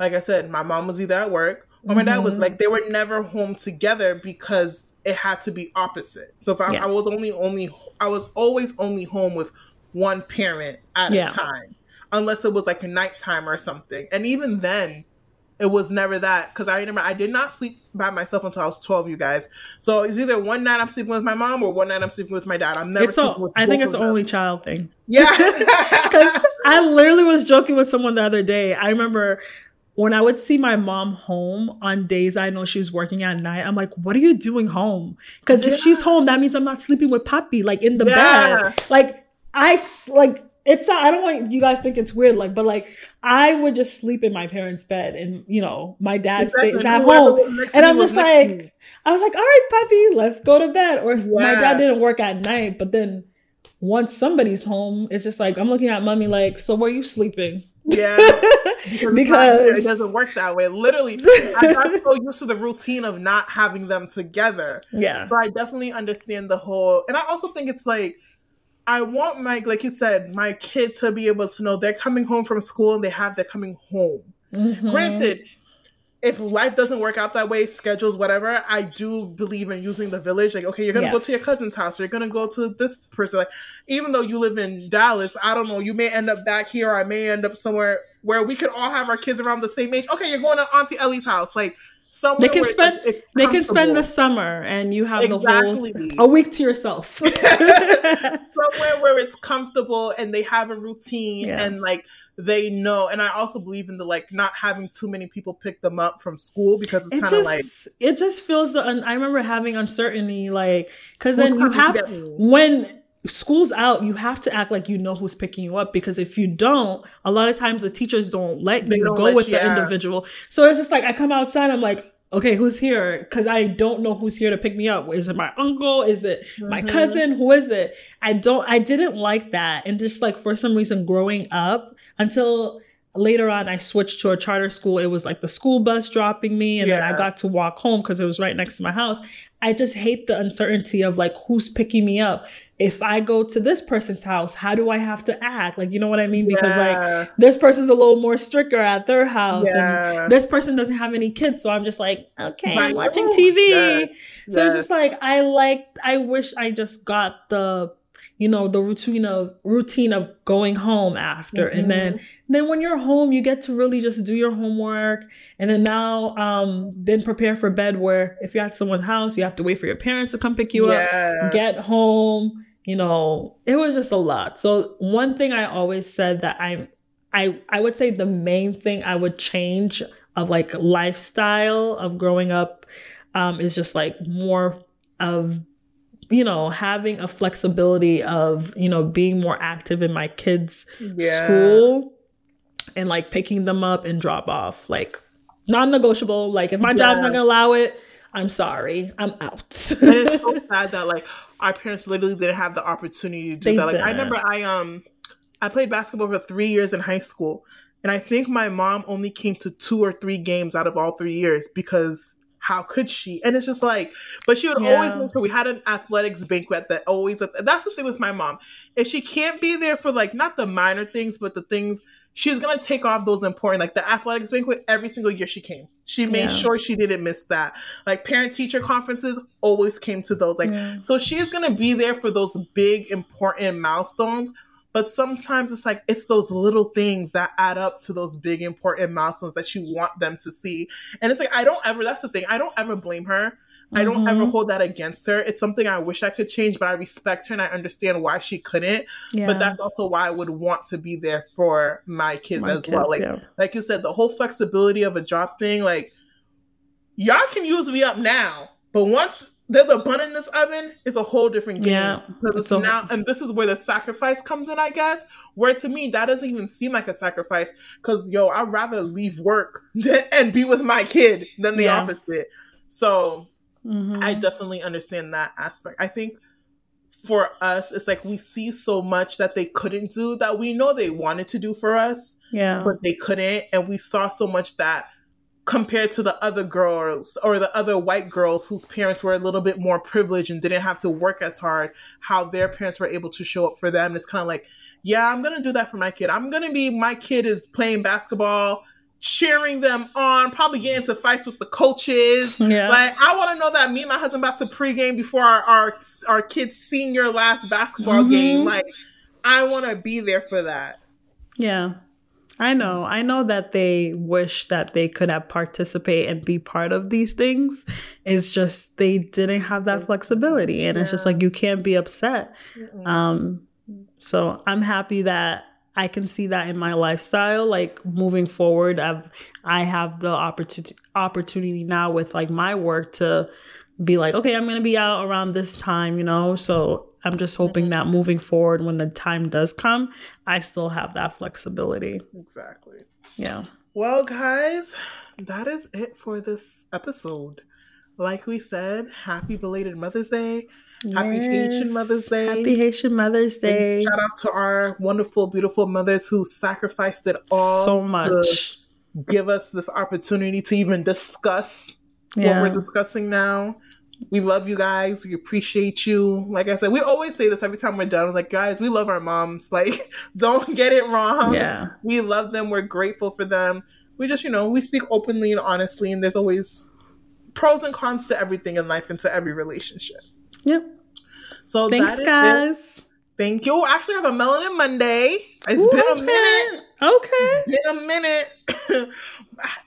like I said, my mom was either at work or my dad was Mhm. like they were never home together because it had to be opposite. So if I, Yeah. I was only only I was always only home with one parent at Yeah. a time, unless it was like a nighttime or something. And even then, it was never that because I remember I did not sleep by myself until I was twelve. You guys, so it's either one night I'm sleeping with my mom or one night I'm sleeping with my dad. I'm never. it's sleeping a, with i think it's them. only child thing Yeah. Because I literally was joking with someone the other day. I remember when I would see my mom home on days I know she was working at night, I'm like, what are you doing home? Because if she's home, that means I'm not sleeping with Poppy, like in the Yeah. bed. Like, I, like, it's not, I don't want you guys think it's weird, like, but like, I would just sleep in my parents' bed and, you know, my dad Exactly. stays at home. was next to And I'm just next to me. like, I was like, all right, puppy, let's go to bed. Or if my dad didn't work at night, but then once somebody's home, it's just like I'm looking at mommy like, so where you sleeping? Yeah. Because, Because- it doesn't work that way. Literally, I got so used to the routine of not having them together. yeah. So I definitely understand the whole, and I also think it's like I want my, like you said, my kid to be able to know they're coming home from school and they have they're coming home. Mhm. Granted, if life doesn't work out that way, schedules, whatever, I do believe in using the village. Like, okay, you're gonna go to your cousin's house, or you're gonna go to this person. Like, even though you live in Dallas, I don't know, you may end up back here, or I may end up somewhere where we could all have our kids around the same age. Okay, you're going to Auntie Ellie's house, like somewhere They can spend- They can spend the summer and you have the whole a week to yourself. somewhere where it's comfortable and they have a routine Yeah. and like they know and i also believe in the like not having too many people pick them up from school because it's it kind of like it just feels the un- I remember having uncertainty like because then you have when school's out. You have to act like you know who's picking you up because if you don't a lot of times the teachers don't let They you don't go let with you- the yeah. individual. So it's just like I come outside I'm like okay who's here? Because I don't know who's here to pick me up. Is it my uncle? Is it my Mhm. cousin? Who is it? I don't I didn't like that. And just like for some reason growing up until later on I switched to a charter school. It was like the school bus dropping me and then I got to walk home because it was right next to my house. I just hate the uncertainty of like who's picking me up if I go to this person's house how do I have to act? Like you know what I mean? Because like this person's a little more stricter at their house Yeah. and this person doesn't have any kids. So I'm just like okay By I'm watching TV Yes. so it's just like I like I wish I just got the you know the routine of routine of going home after. And then then when you're home you get to really just do your homework. And then now um then prepare for bed where if you're at someone's house you have to wait for your parents to come pick you up get home you know, it was just a lot. So one thing I always said that I'm I I would say the main thing I would change of like lifestyle of growing up um, is just like more of you know having a flexibility of you know being more active in my kids Yeah. school and like picking them up and drop off like non-negotiable like if my job's not gonna allow it i'm sorry i'm out and it's so sad that like our parents literally didn't have the opportunity to do They that. Like I didn't. remember I um I played basketball for three years in high school. And I think my mom only came to two or three games out of all three years because how could she? And it's just like, but she would always make sure we had an athletics banquet that always, that's the thing with my mom. If she can't be there for like, not the minor things, but the things, she's going to take off those important, like the athletics banquet every single year she came. She made Yeah. sure she didn't miss that. Like parent teacher conferences always came to those. Like, Yeah. so she's going to be there for those big, important milestones. But sometimes it's like it's those little things that add up to those big important milestones that you want them to see. And it's like I don't ever that's the thing. I don't ever blame her. I don't ever Mhm. hold that against her. It's something I wish I could change, but I respect her and I understand why she couldn't. yeah But that's also why I would want to be there for my kids My as well. Like yeah. like you said, the whole flexibility of a job thing, like y'all can use me up now, but once there's a bun in this oven, it's a whole different game. Yeah, it's it's a- now, and this is where the sacrifice comes in, I guess. Where to me, that doesn't even seem like a sacrifice. Because yo, I'd rather leave work than, and be with my kid than the Yeah. opposite. So Mhm. I definitely understand that aspect. I think for us, it's like we see so much that they couldn't do that we know they wanted to do for us yeah but they couldn't and we saw so much that compared to the other girls or the other white girls whose parents were a little bit more privileged and didn't have to work as hard how their parents were able to show up for them it's kind of like yeah i'm gonna do that for my kid i'm gonna be my kid is playing basketball cheering them on probably get into fights with the coaches yeah like I want to know that me and my husband about to pregame before our our, our kid's senior last basketball Mhm. game. Like I want to be there for that. Yeah. I know. I know that they wish that they could have participate and be part of these things. It's just they didn't have that flexibility and it's just like you can't be upset. Um so I'm happy that I can see that in my lifestyle like moving forward I've I have the opportunity opportunity now with like my work to be like okay I'm going to be out around this time, you know? So I'm just hoping mm-hmm. that moving forward when the time does come, I still have that flexibility. Exactly. Yeah. Well, guys, that is it for this episode. Like we said, happy belated Mother's Day. Happy Haitian Mother's Day. Happy Haitian Mother's Day. Shout out to our wonderful, beautiful mothers who sacrificed it all So to much. give us this opportunity to even discuss Yeah. what we're discussing now. We love you guys. We appreciate you. Like I said, we always say this every time we're done. Like, guys, we love our moms. Like, don't get it wrong. Yeah. We love them. We're grateful for them. We just, you know, we speak openly and honestly, and there's always pros and cons to everything in life and to every relationship. Yep. So Thanks, that is it. guys. Thank you. I actually have a Melanin Monday. It's been a minute. Okay. Been a minute.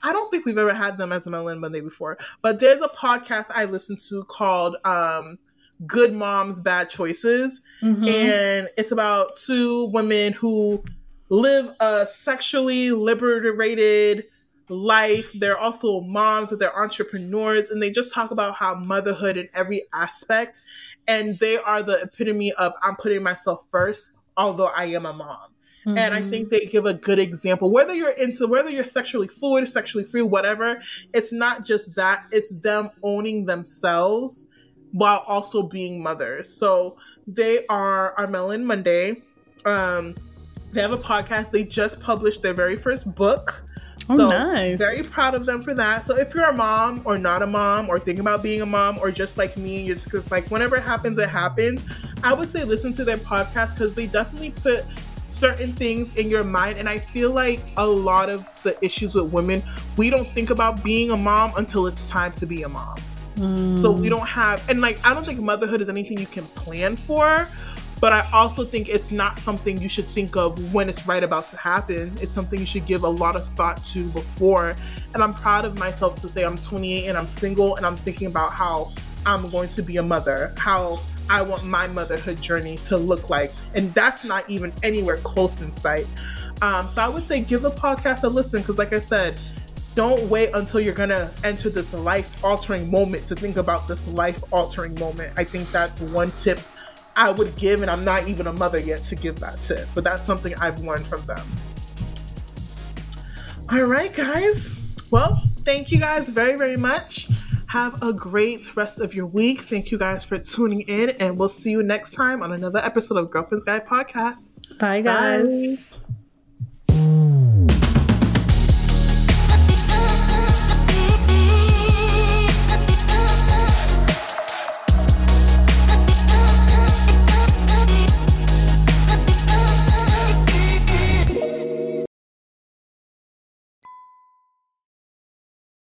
I don't think we've ever had them as a Melanin Monday before, but there's a podcast I listen to called um, Good Moms, Bad Choices. Mhm. And it's about two women who live a sexually liberated life. They're also moms, but they're entrepreneurs, and they just talk about how motherhood in every aspect. And they are the epitome of I'm putting myself first, although I am a mom. And I Mhm. think they give a good example. Whether you're into, whether you're sexually fluid, sexually free, whatever, it's not just that, it's them owning themselves while also being mothers. So they are our Melanin Monday. Um, they have a podcast. They just published their very first book. Oh, So nice. very proud of them for that. So if you're a mom or not a mom or thinking about being a mom or just like me, you're just cause like whenever it happens, it happens. I would say listen to their podcast because they definitely put certain things in your mind. And I feel like a lot of the issues with women, we don't think about being a mom until it's time to be a mom. So we mm. don't have, and like, I don't think motherhood is anything you can plan for, but I also think it's not something you should think of when it's right about to happen. It's something you should give a lot of thought to before. And I'm proud of myself to say I'm 28 and I'm single and I'm thinking about how I'm going to be a mother, how I want my motherhood journey to look like. And that's not even anywhere close in sight. Um, so I would say give the podcast a listen because, like I said, don't wait until you're gonna enter this life altering moment to think about this life altering moment. I think that's one tip I would give, and I'm not even a mother yet to give that tip, but that's something I've learned from them. All right, guys. Well, thank you guys very, very much. Have a great rest of your week. Thank you guys for tuning in, and we'll see you next time on another episode of Girlfriend's Guide Podcast. Bye, guys. Bye.